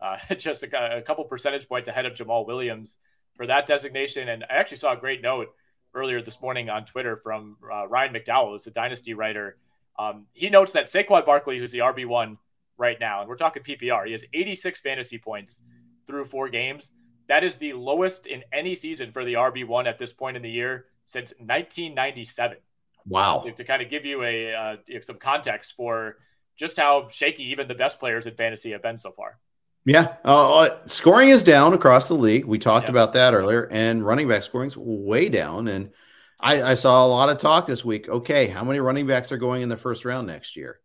C: uh, just a, a, couple percentage points ahead of Jamaal Williams for that designation. And I actually saw a great note earlier this morning on Twitter from uh, Ryan McDowell, who's a dynasty writer. Um, he notes that Saquon Barkley, who's the RB1 right now, and we're talking PPR, he has 86 fantasy points through four games. That is the lowest in any season for the RB1 at this point in the year since 1997.
B: Wow.
C: To, to kind of give you a uh, some context for just how shaky even the best players in fantasy have been so far.
B: Yeah, uh, uh scoring is down across the league. We talked yeah. about that earlier, and running back scoring is way down. And I, I, saw a lot of talk this week. Okay, how many running backs are going in the first round next year?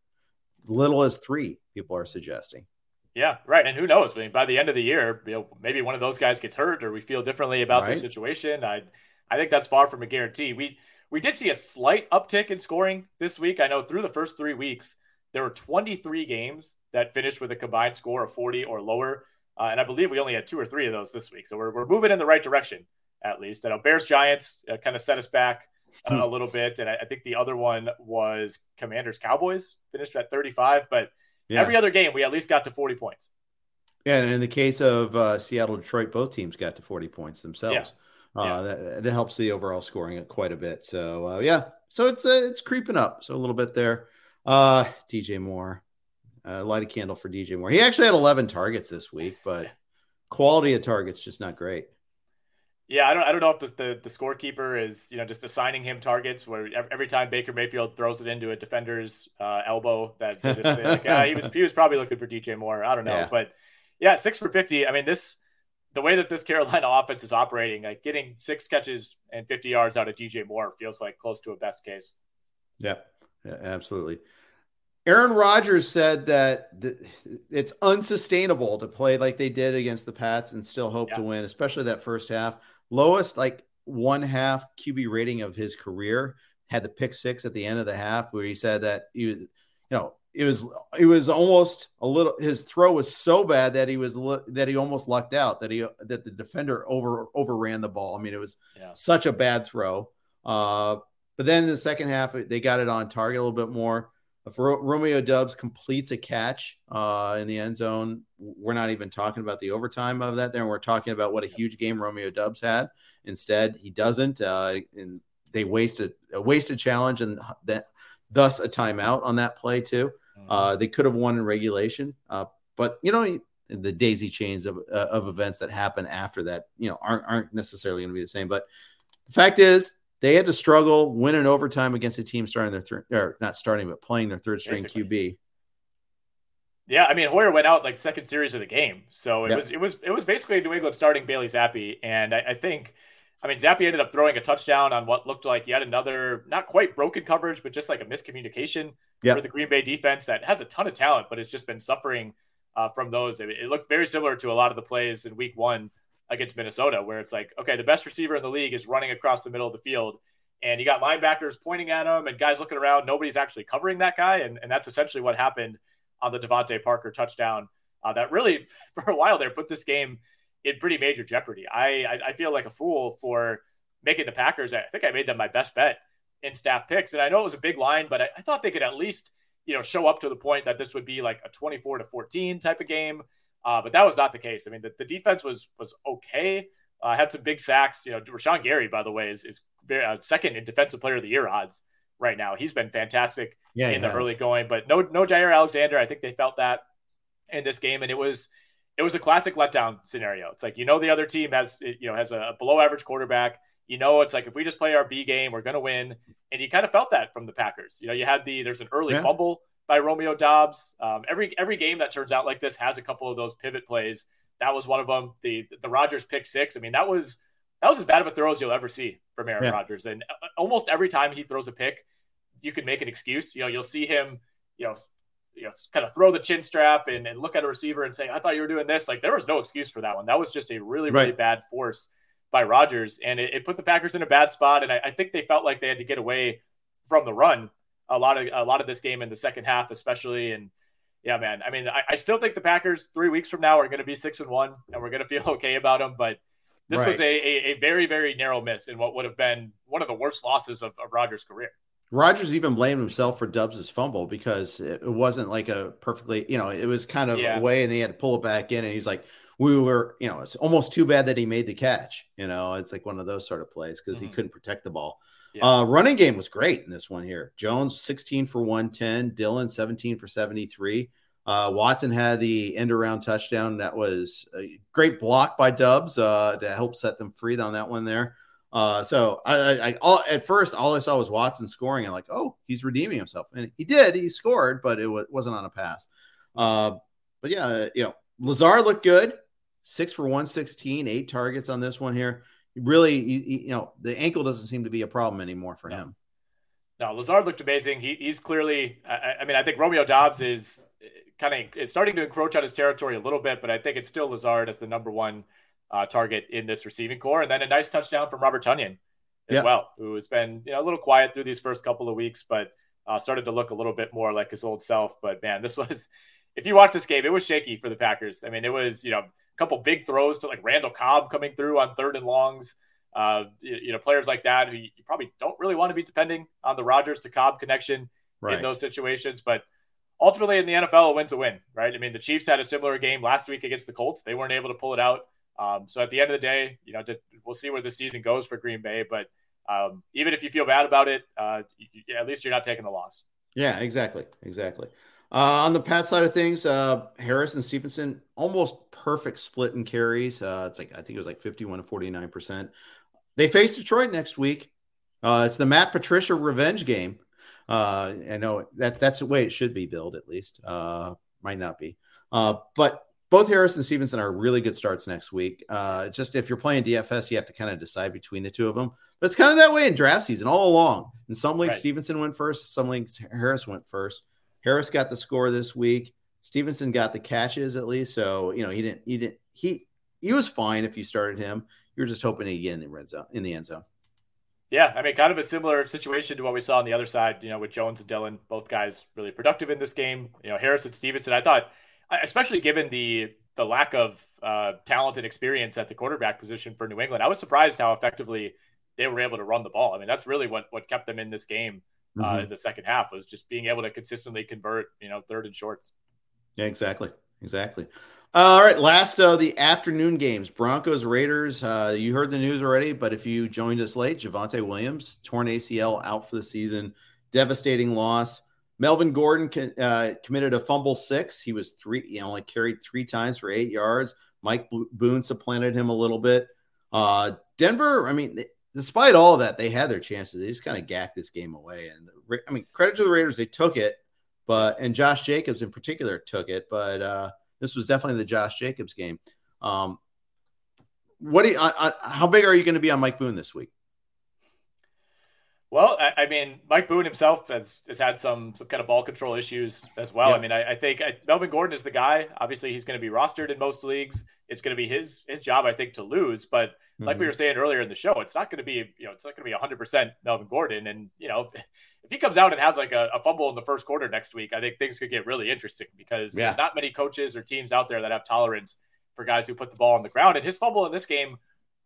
B: Little as three, people are suggesting.
C: Yeah, right. And who knows? I mean, by the end of the year, you know, maybe one of those guys gets hurt, or we feel differently about right. their situation. I, I think that's far from a guarantee. We we did see a slight uptick in scoring this week. I know through the first three weeks, there were 23 games that finished with a combined score of 40 or lower. Uh, and I believe we only had two or three of those this week. So we're, we're moving in the right direction, at least. I know Bears Giants uh, kind of set us back uh, hmm. a little bit. And I, I, think the other one was Commanders Cowboys, finished at 35. But yeah. every other game, we at least got to 40 points.
B: Yeah. And in the case of uh, Seattle, Detroit, both teams got to 40 points themselves. Yeah. Uh, yeah. That, that, helps the overall scoring quite a bit. So, uh, yeah. So it's it's creeping up. So a little bit there. Uh, DJ Moore, uh, light a candle for DJ Moore. He actually had 11 targets this week, but quality of targets just not great.
C: Yeah, I don't, I don't know if the, the, the scorekeeper is you know just assigning him targets where every time Baker Mayfield throws it into a defender's uh, elbow that just like, ah, he was he was probably looking for DJ Moore. I don't know, yeah. but yeah, six for fifty. I mean this the way that this Carolina offense is operating, like getting six catches and fifty yards out of DJ Moore feels like close to a best case.
B: Yeah, yeah absolutely. Aaron Rodgers said that it's unsustainable to play like they did against the Pats and still hope yeah. to win, especially that first half. Lowest, like one half QB rating of his career, had the pick six at the end of the half where he said that he was, you know, it was it was almost a little his throw was so bad that he was that he almost lucked out that he that the defender over overran the ball. I mean, it was yeah. such a bad throw. Uh, but then in the second half, they got it on target a little bit more. If Romeo Doubs completes a catch uh, in the end zone, we're not even talking about the overtime of that. There, we're talking about what a huge game Romeo Doubs had. Instead, he doesn't, uh, and they wasted a wasted challenge, and that thus a timeout on that play too. Mm-hmm. Uh, they could have won in regulation, uh, but you know the daisy chains of, uh, of events that happen after that, you know, aren't aren't necessarily going to be the same. But the fact is, they had to struggle, win in overtime against a team starting their third, or not starting, but playing their third string Basically. QB.
C: Yeah, I mean Hoyer went out like second series of the game, so it yep. was it was it was basically New England starting Bailey Zappe, and I, I, think, I mean Zappi ended up throwing a touchdown on what looked like yet another not quite broken coverage, but just like a miscommunication yep. for the Green Bay defense that has a ton of talent, but has just been suffering uh, from those. It, it looked very similar to a lot of the plays in Week One against Minnesota, where it's like, okay, the best receiver in the league is running across the middle of the field. And you got linebackers pointing at him and guys looking around. Nobody's actually covering that guy. And, and that's essentially what happened on the DeVante Parker touchdown. Uh, that really, for a while there, put this game in pretty major jeopardy. I, I, I feel like a fool for making the Packers. I think I made them my best bet in staff picks. And I know it was a big line, but I, I thought they could at least, you know, show up to the point that this would be like a 24 to 14 type of game. Uh, but that was not the case. I mean, the, the defense was was okay. Uh, had some big sacks. You know, Rashan Gary, by the way, is is very, uh, second in defensive player of the year odds right now. He's been fantastic yeah, in the has. early going, but no no Jaire Alexander. I think they felt that in this game, and it was it was a classic letdown scenario. It's like you know the other team has you know has a below average quarterback. You know it's like if we just play our B game, we're going to win, and you kind of felt that from the Packers. You know you had the there's an early yeah. fumble by Romeo Doubs. Um, every every game that turns out like this has a couple of those pivot plays. That was one of them. The the Rodgers pick six. I mean, that was that was as bad of a throw as you'll ever see from Aaron yeah. Rodgers. And uh, almost every time he throws a pick, you can make an excuse. You know, you'll see him, you know, you know, kind of throw the chin strap and, and look at a receiver and say, "I thought you were doing this." Like there was no excuse for that one. That was just a really really right. bad force by Rodgers, and it, it, put the Packers in a bad spot. And I, I think they felt like they had to get away from the run a lot of a lot of this game in the second half, especially. And yeah, man, I mean, I, I still think the Packers three weeks from now are going to be six and one, and we're going to feel okay about them. But this right. was a, a, a, very very narrow miss in what would have been one of the worst losses of, of Rodgers' career.
B: Rodgers even blamed himself for Doubs' fumble because it wasn't like a perfectly, you know, it was kind of yeah. away and he had to pull it back in. And he's like, we were, you know, it's almost too bad that he made the catch. You know, it's like one of those sort of plays because mm-hmm. he couldn't protect the ball. Yeah. Uh, running game was great in this one here. Jones 16 for 110, Dillon 17 for 73. Uh, Watson had the end around touchdown. That was a great block by Doubs uh, to help set them free on that one there. Uh, so I, I, I all, at first all I saw was Watson scoring and like, oh, he's redeeming himself, and he did. He scored, but it w- wasn't on a pass. Uh, but yeah, you know, Lazard looked good, six for one sixteen, eight targets on this one here. Really, you, know, the ankle doesn't seem to be a problem anymore for
C: no.
B: him.
C: No, Lazard looked amazing. He, he's clearly. I, I mean, I think Romeo Doubs is kind of it's starting to encroach on his territory a little bit, but I think it's still Lazard as the number one uh, target in this receiving corps. And then a nice touchdown from Robert Tonyan as well, who has been you know, a little quiet through these first couple of weeks, but uh, started to look a little bit more like his old self. But man, this was, if you watch this game, it was shaky for the Packers. I mean, it was, you know, couple big throws to like Randall Cobb coming through on third and longs. Uh, you, you, know, players like that who you probably don't really want to be depending on the Rodgers to Cobb connection right. in those situations. But ultimately, in the NFL, a win's a win, right? I mean, the Chiefs had a similar game last week against the Colts. They weren't able to pull it out. Um, so at the end of the day, you know, we'll see where the season goes for Green Bay. But um, even if you feel bad about it, uh, you, at least you're not taking the loss.
B: Yeah, exactly, exactly. Uh, on the Pat side of things, uh, Harris and Stevenson almost perfect split in carries. Uh, it's like I think it was like 51 to 49 percent. They face Detroit next week. Uh, it's the Matt Patricia revenge game. Uh, I know that that's the way it should be billed, at least. Uh, might not be, but both Harris and Stevenson are really good starts next week. Uh, just if you're playing DFS, you have to kind of decide between the two of them. But it's kind of that way in draft season all along. In some leagues, right. Stevenson went first. Some leagues, Harris went first. Harris got the score this week. Stevenson got the catches at least. So you know he didn't. He didn't. He he was fine if you started him. You were just hoping to get in the red zone in the end zone.
C: Yeah, I mean, kind of a similar situation to what we saw on the other side. You know, with Jones and Dillon, both guys really productive in this game. You know, Harris and Stevenson. I thought especially given the the lack of uh, talent and experience at the quarterback position for New England. I was surprised how effectively they were able to run the ball. I mean, that's really what what kept them in this game uh, mm-hmm. in the second half was just being able to consistently convert, you know, third and shorts.
B: Yeah, exactly, exactly. Uh, all right, last of uh, the afternoon games: Broncos Raiders. Uh, you heard the news already, but if you joined us late, Javonte Williams torn ACL out for the season, devastating loss. Melvin Gordon uh, committed a fumble six. He was three, he only carried three times for eight yards. Mike Boone supplanted him a little bit. Uh, Denver, I mean, despite all that, they had their chances. They just kind of gacked this game away. And the, I mean, credit to the Raiders, they took it, but and Josh Jacobs in particular took it. But uh, this was definitely the Josh Jacobs game. Um, what do you, how big are you going to be on Mike Boone this week?
C: Well, I, I, mean, Mike Boone himself has, has had some some kind of ball control issues as well. Yep. I mean, I, I think I, Melvin Gordon is the guy. Obviously, he's going to be rostered in most leagues. It's going to be his his job, I think, to lose. But mm-hmm. like we mm-hmm. were saying earlier in the show, it's not going to be you know it's not going to be 100 percent Melvin Gordon. And you know, if, if, he comes out and has like a, a, fumble in the first quarter next week, I think things could get really interesting because yeah. there's not many coaches or teams out there that have tolerance for guys who put the ball on the ground. And his fumble in this game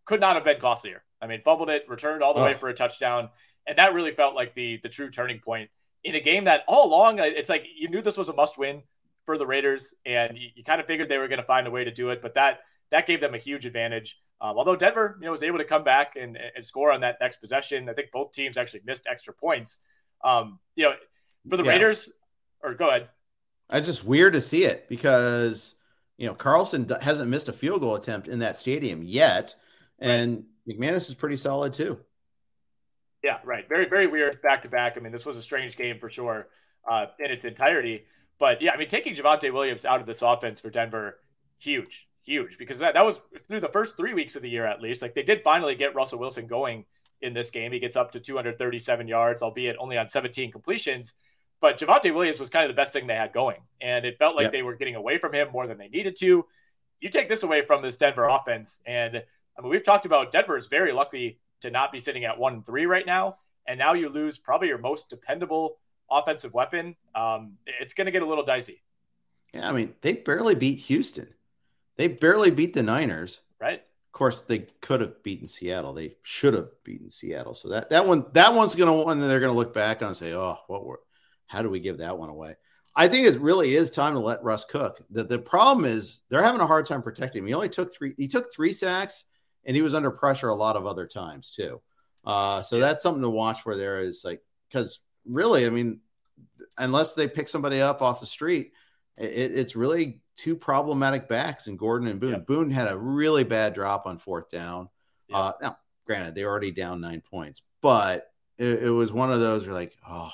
C: could not have been costlier. I mean, fumbled it, returned all the oh. way for a touchdown and that really felt like the the true turning point in a game that all along it's like you knew this was a must win for the Raiders, and you, you kind of figured they were going to find a way to do it, but that that gave them a huge advantage. Um, although Denver, you know, was able to come back and, and, score on that next possession, I think both teams actually missed extra points. Um, you know, for the yeah. Raiders, or go ahead.
B: It's just weird to see it because you know Carlson hasn't missed a field goal attempt in that stadium yet, and right. McManus is pretty solid too.
C: Yeah, right. Very, very weird back to back. I mean, this was a strange game for sure uh, in its entirety. But yeah, I mean, taking Javonte Williams out of this offense for Denver, huge, huge, because that, that was through the first three weeks of the year at least. Like they did finally get Russell Wilson going in this game. He gets up to 237 yards, albeit only on 17 completions. But Javonte Williams was kind of the best thing they had going. And it felt like yep. they were getting away from him more than they needed to. You take this away from this Denver offense. And I mean, we've talked about Denver is very lucky to not be sitting at one and three right now. And now you lose probably your most dependable offensive weapon. Um, it's going to get a little dicey.
B: Yeah, I mean, they barely beat Houston. They barely beat the Niners.
C: Right.
B: Of course, they could have beaten Seattle. They should have beaten Seattle. So that that one that one's going to one they're going to look back on and say, "Oh, what were how do we give that one away?" I think it really is time to let Russ cook. The the problem is they're having a hard time protecting him. He only took three. He took three sacks and he was under pressure a lot of other times too. Uh, so that's something to watch for there is like because really, I mean, unless they pick somebody up off the street, it, it's really two problematic backs and Gordon and Boone. Boone had a really bad drop on fourth down. Uh, now, granted, they're already down nine points, but it, it was one of those where like, oh,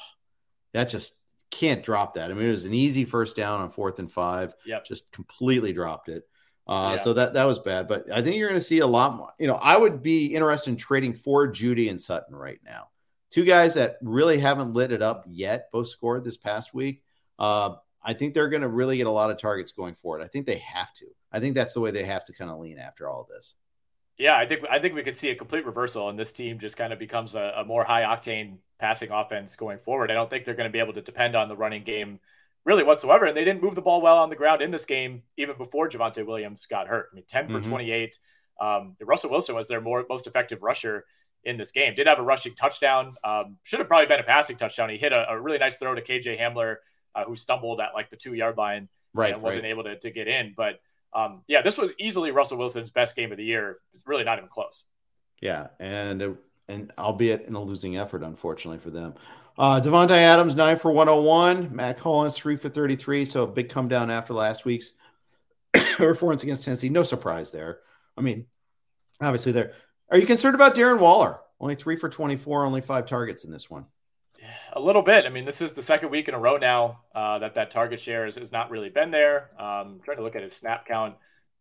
B: that just can't drop that. I mean, it was an easy first down on fourth and five.
C: Yep.
B: Just completely dropped it. Uh,
C: Yeah.
B: So that that was bad. But I think you're going to see a lot more. You know, I would be interested in trading for Jeudy and Sutton right now. Two guys that really haven't lit it up yet. Both scored this past week. Uh, I think they're going to really get a lot of targets going forward. I think they have to. I think that's the way they have to kind of lean after all of this.
C: Yeah, I think I think we could see a complete reversal, and this team just kind of becomes a, a more high octane passing offense going forward. I don't think they're going to be able to depend on the running game really whatsoever, and they didn't move the ball well on the ground in this game even before Javonte Williams got hurt. I mean, ten for
B: Mhm.
C: twenty eight. Um, Russell Wilson was their more most effective rusher in this game. Did have a rushing touchdown. Um, should have probably been a passing touchdown. He hit a, a really nice throw to KJ Hamler, uh, who stumbled at like the two yard line
B: Right.
C: and wasn't
B: right.
C: able to, to get in. But um, yeah, this was easily Russell Wilson's best game of the year. It's really not even close.
B: Yeah, and and albeit in a losing effort, unfortunately for them. Uh, Davante Adams nine for one hundred one. Mack Hollins three for thirty three. So a big come down after last week's performance against Tennessee. No surprise there. I mean, obviously there. Are you concerned about Darren Waller? Only three for twenty four. Only five targets in this one.
C: A little bit. I mean, this is the second week in a row now uh, that that target share has, has not really been there. Um, trying to look at his snap count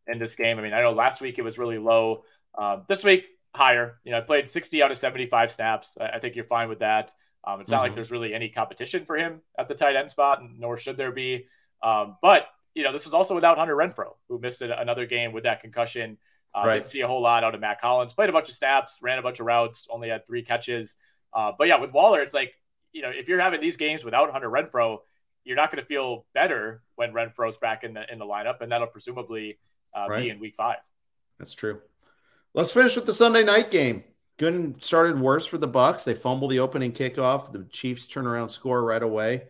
C: in this game. I mean, I know last week it was really low. Um, this week, higher. You know, I played 60 out of 75 snaps. I, I think you're fine with that. Um, it's not like
B: Mhm.
C: there's really any competition for him at the tight end spot, nor should there be. Um, but you know, this is also without Hunter Renfrow, who missed another game with that concussion. Uh,
B: Right.
C: Didn't see a whole lot out of Mack Hollins. Played a bunch of snaps, ran a bunch of routes, only had three catches. Uh, but yeah, with Waller, it's like you know, if you're having these games without Hunter Renfrow, you're not going to feel better when Renfrow's back in the in the lineup, and that'll presumably uh,
B: Right.
C: be in Week Five.
B: That's true. Let's finish with the Sunday night game. Good started worse for the Bucs. They fumble the opening kickoff. The Chiefs turn around, score right away.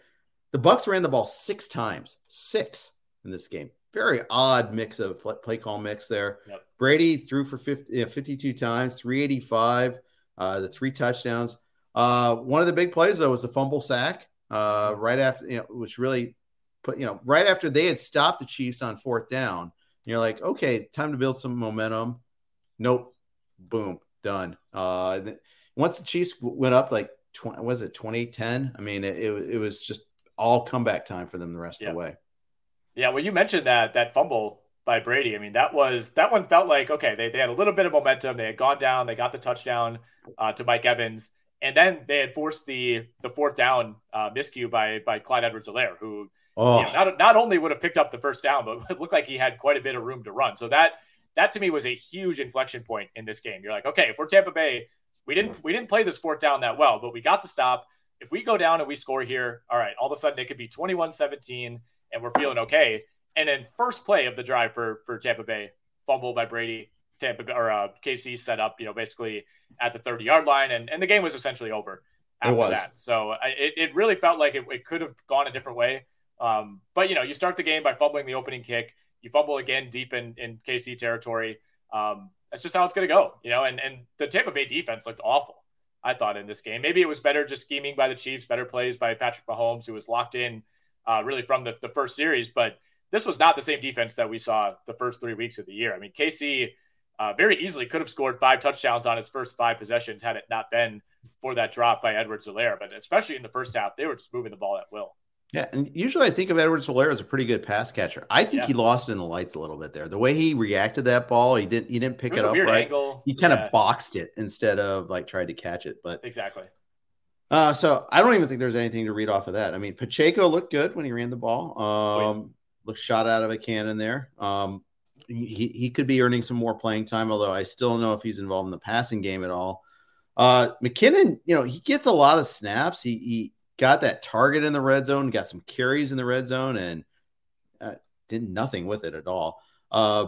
B: The Bucs ran the ball six times, six in this game. Very odd mix of play, call mix there.
C: Yep.
B: Brady threw for 50, yeah, 52 times, 385, uh, the three touchdowns. Uh, one of the big plays though was the fumble sack uh, right after, you know, which really put, you know, right after they had stopped the Chiefs on fourth down. You're like, okay, time to build some momentum. Nope, boom, done. Uh, once the Chiefs went up like 20, was it 28-10? I mean, it, it, was just all comeback time for them the rest
C: Yeah.
B: of the way.
C: Yeah, well, you mentioned that that fumble by Brady. I mean, that was that one felt like okay, they, they had a little bit of momentum. They had gone down, they got the touchdown uh, to Mike Evans, and then they had forced the the fourth down uh, miscue by by Clyde Edwards-Helaire, who
B: Oh,
C: you know, not not only would have picked up the first down, but it looked like he had quite a bit of room to run. So that that to me was a huge inflection point in this game. You're like, okay, if we're Tampa Bay, we didn't we didn't play this fourth down that well, but we got the stop. If we go down and we score here, all right, all of a sudden it could be 21-17 and we're feeling okay. And then first play of the drive for for Tampa Bay, fumble by Brady, Tampa or uh, KC set up, you know, basically at the 30 yard line, and, and the game was essentially over after
B: was.
C: that. So I, it, it really felt like it, it could have gone a different way. Um, but you know, you start the game by fumbling the opening kick, you fumble again deep in, in KC territory. Um, that's just how it's going to go, you know. And and the Tampa Bay defense looked awful. I thought in this game, maybe it was better just scheming by the Chiefs, better plays by Patrick Mahomes, who was locked in uh, really from the, the first series. But this was not the same defense that we saw the first three weeks of the year. I mean, KC uh, very easily could have scored five touchdowns on its first five possessions had it not been for that drop by Edwards-Helaire. But especially in the first half, they were just moving the ball at will.
B: Yeah. And usually I think of Edward Helaire as a pretty good pass catcher. I think
C: Yeah.
B: he lost in the lights a little bit there. The way he reacted to that ball, he didn't he didn't pick
C: It
B: it up right.
C: angle.
B: He kind
C: Yeah,
B: of boxed it instead of like tried to catch it. But
C: exactly.
B: Uh, so I don't even think there's anything to read off of that. I mean, Pacheco looked good when he ran the ball. Um,
C: yeah.
B: looked shot out of a cannon there. Um, he, he could be earning some more playing time, although I still don't know if he's involved in the passing game at all. Uh, McKinnon, you know, he gets a lot of snaps. He, he got that target in the red zone, got some carries in the red zone, and uh, did nothing with it at all. Uh,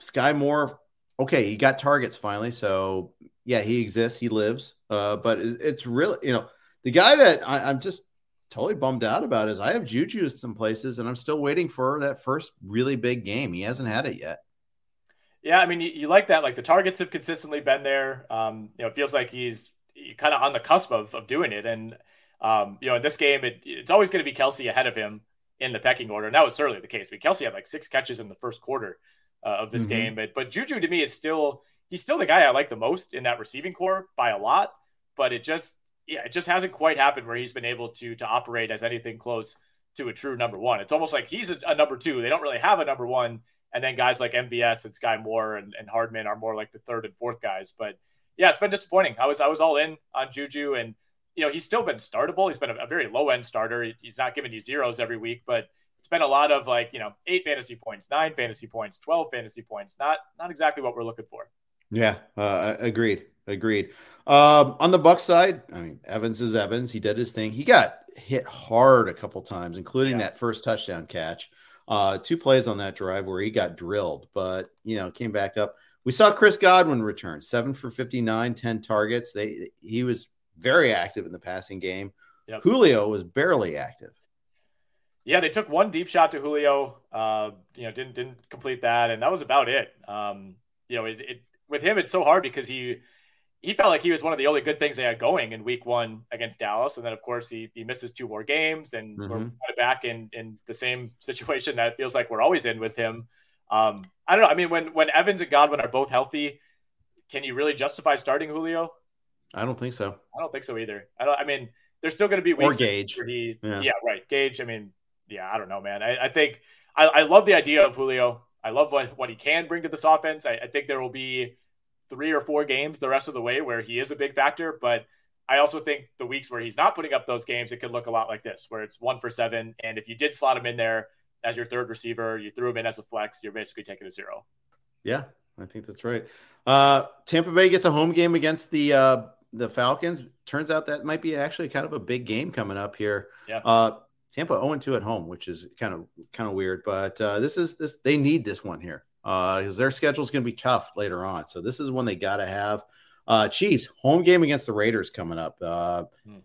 B: Skyy Moore, okay, he got targets finally. So yeah, he exists, he lives. Uh, but it, it's really, you know, the guy that I, I'm just totally bummed out about is I have Juju some places, and I'm still waiting for that first really big game. He hasn't had it yet.
C: Yeah, I mean, you, you like that. Like the targets have consistently been there. Um, you know, it feels like he's kind of on the cusp of, of doing it. And, um, you know, in this game, it, it's always going to be Kelce ahead of him in the pecking order. And that was certainly the case. I mean, Kelce had like six catches in the first quarter uh, of this
B: Mhm.
C: game. But, but Juju to me is still, he's still the guy I like the most in that receiving corps by a lot, but it just yeah, it just hasn't quite happened where he's been able to to operate as anything close to a true number one. It's almost like he's a, a number two. They don't really have a number one, and then guys like MVS and Skyy Moore and, and Hardman are more like the third and fourth guys. But yeah, it's been disappointing. I was I was all in on Juju, and you know he's still been startable. He's been a, a very low end starter. He's not giving you zeros every week, but it's been a lot of like you know eight fantasy points, nine fantasy points, twelve fantasy points. Not not exactly what we're looking for.
B: Yeah, uh, agreed. Agreed. Um, on the Buck side, I mean, Evans is Evans. He did his thing. He got hit hard a couple times, including yeah. that first touchdown catch. Uh, two plays on that drive where he got drilled, but you know, came back up. We saw Chris Godwin return seven for 59, 10 targets. They he was very active in the passing game. Yep. Julio was barely active.
C: Yeah, they took one deep shot to Julio. Uh, you know, didn't didn't complete that, and that was about it. Um, you know, it, it with him, it's so hard because he he felt like he was one of the only good things they had going in week one against Dallas. And then, of course, he, he misses two more games and mm-hmm. we're kind of back in, in the same situation that feels like we're always in with him. Um, I don't know. I mean, when, when Evans and Godwin are both healthy, can you really justify starting Julio?
B: I don't think so.
C: I don't think so either. I don't, I mean, there's still going to be weeks
B: or Gage.
C: Where he, yeah. yeah. right. Gage. I mean, yeah, I don't know, man. I, I think I, I love the idea of Julio. I love what, what he can bring to this offense. I, I think there will be three or four games the rest of the way where he is a big factor. But I also think the weeks where he's not putting up those games, it could look a lot like this, where it's one for seven. And if you did slot him in there as your third receiver, you threw him in as a flex, you're basically taking a zero.
B: Yeah, I think that's right. Uh, Tampa Bay gets a home game against the uh, the Falcons. Turns out that might be actually kind of a big game coming up here.
C: Yeah.
B: Uh, Tampa 0 2 at home, which is kind of kind of weird, but uh, this is this they need this one here because uh, their schedule is going to be tough later on. So this is one they got to have. Uh, Chiefs home game against the Raiders coming up. Uh, hmm.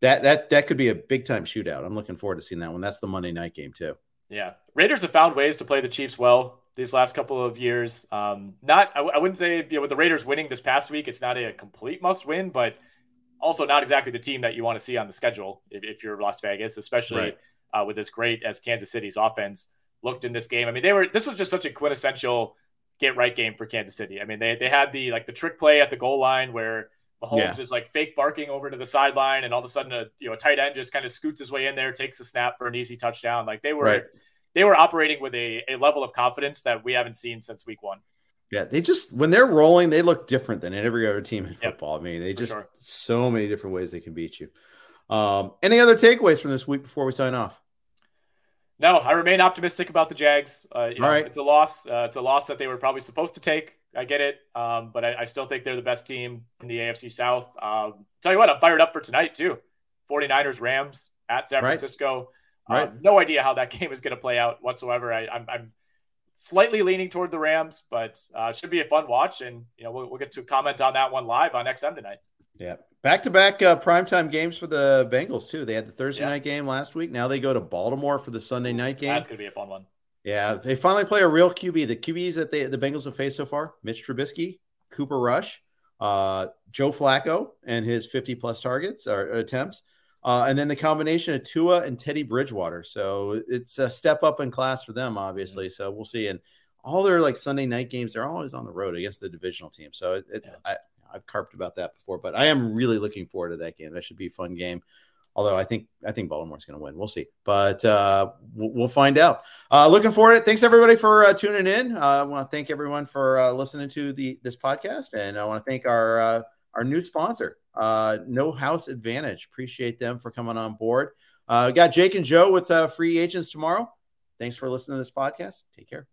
B: That that that could be a big time shootout. I'm looking forward to seeing that one. That's the Monday night game too.
C: Yeah, Raiders have found ways to play the Chiefs well these last couple of years. Um, not I, I, wouldn't say you know, with the Raiders winning this past week, it's not a complete must win, but also not exactly the team that you want to see on the schedule if, if you're Las Vegas, especially right. uh, with as great as Kansas City's offense looked in this game. I mean, they were this was just such a quintessential get right game for Kansas City. I mean, they they had the like the trick play at the goal line where Mahomes yeah. is like fake barking over to the sideline, and all of a sudden a you know a tight end just kind of scoots his way in there, takes the snap for an easy touchdown. Like they were right. They were operating with a, a level of confidence that we haven't seen since week one.
B: Yeah, they just when they're rolling, they look different than every other team in football. Yep, I mean, they just sure. so many different ways they can beat you. Um, any other takeaways from this week before we sign off?
C: No, I remain optimistic about the Jags. Uh, you know, It's a loss. Uh, it's a loss that they were probably supposed to take. I get it, um, but I, I, still think they're the best team in the AFC South. Um, tell you what, I'm fired up for tonight too. 49ers Rams at San Francisco. Right. Um, no idea how that game is going to play out whatsoever. I, am slightly leaning toward the Rams, but uh, should be a fun watch, and you know we'll, we'll get to comment on that one live on XM tonight.
B: Yeah. Back to back uh, primetime games for the Bengals, too. They had the Thursday yeah. night game last week. Now they go to Baltimore for the Sunday night game.
C: That's going to be a fun one.
B: Yeah. They finally play a real QB. The QBs that they, the Bengals have faced so far Mitch Trubisky, Cooper Rush, uh, Joe Flacco, and his 50 plus targets or attempts. Uh, and then the combination of Tua and Teddy Bridgewater. So it's a step up in class for them, obviously. Mm-hmm. So we'll see. And all their like Sunday night games, they're always on the road against the divisional team. So it, it, yeah. I, I've carped about that before, but I am really looking forward to that game. That should be a fun game. Although I think I think Baltimore's going to win. We'll see, but uh, we'll, we'll, find out. Uh, looking forward to it. Thanks everybody for uh, tuning in. Uh, I want to thank everyone for uh, listening to the this podcast, and I want to thank our uh, our new sponsor, uh, No House Advantage. Appreciate them for coming on board. Uh, got Jake and Joe with uh, free agents tomorrow. Thanks for listening to this podcast. Take care.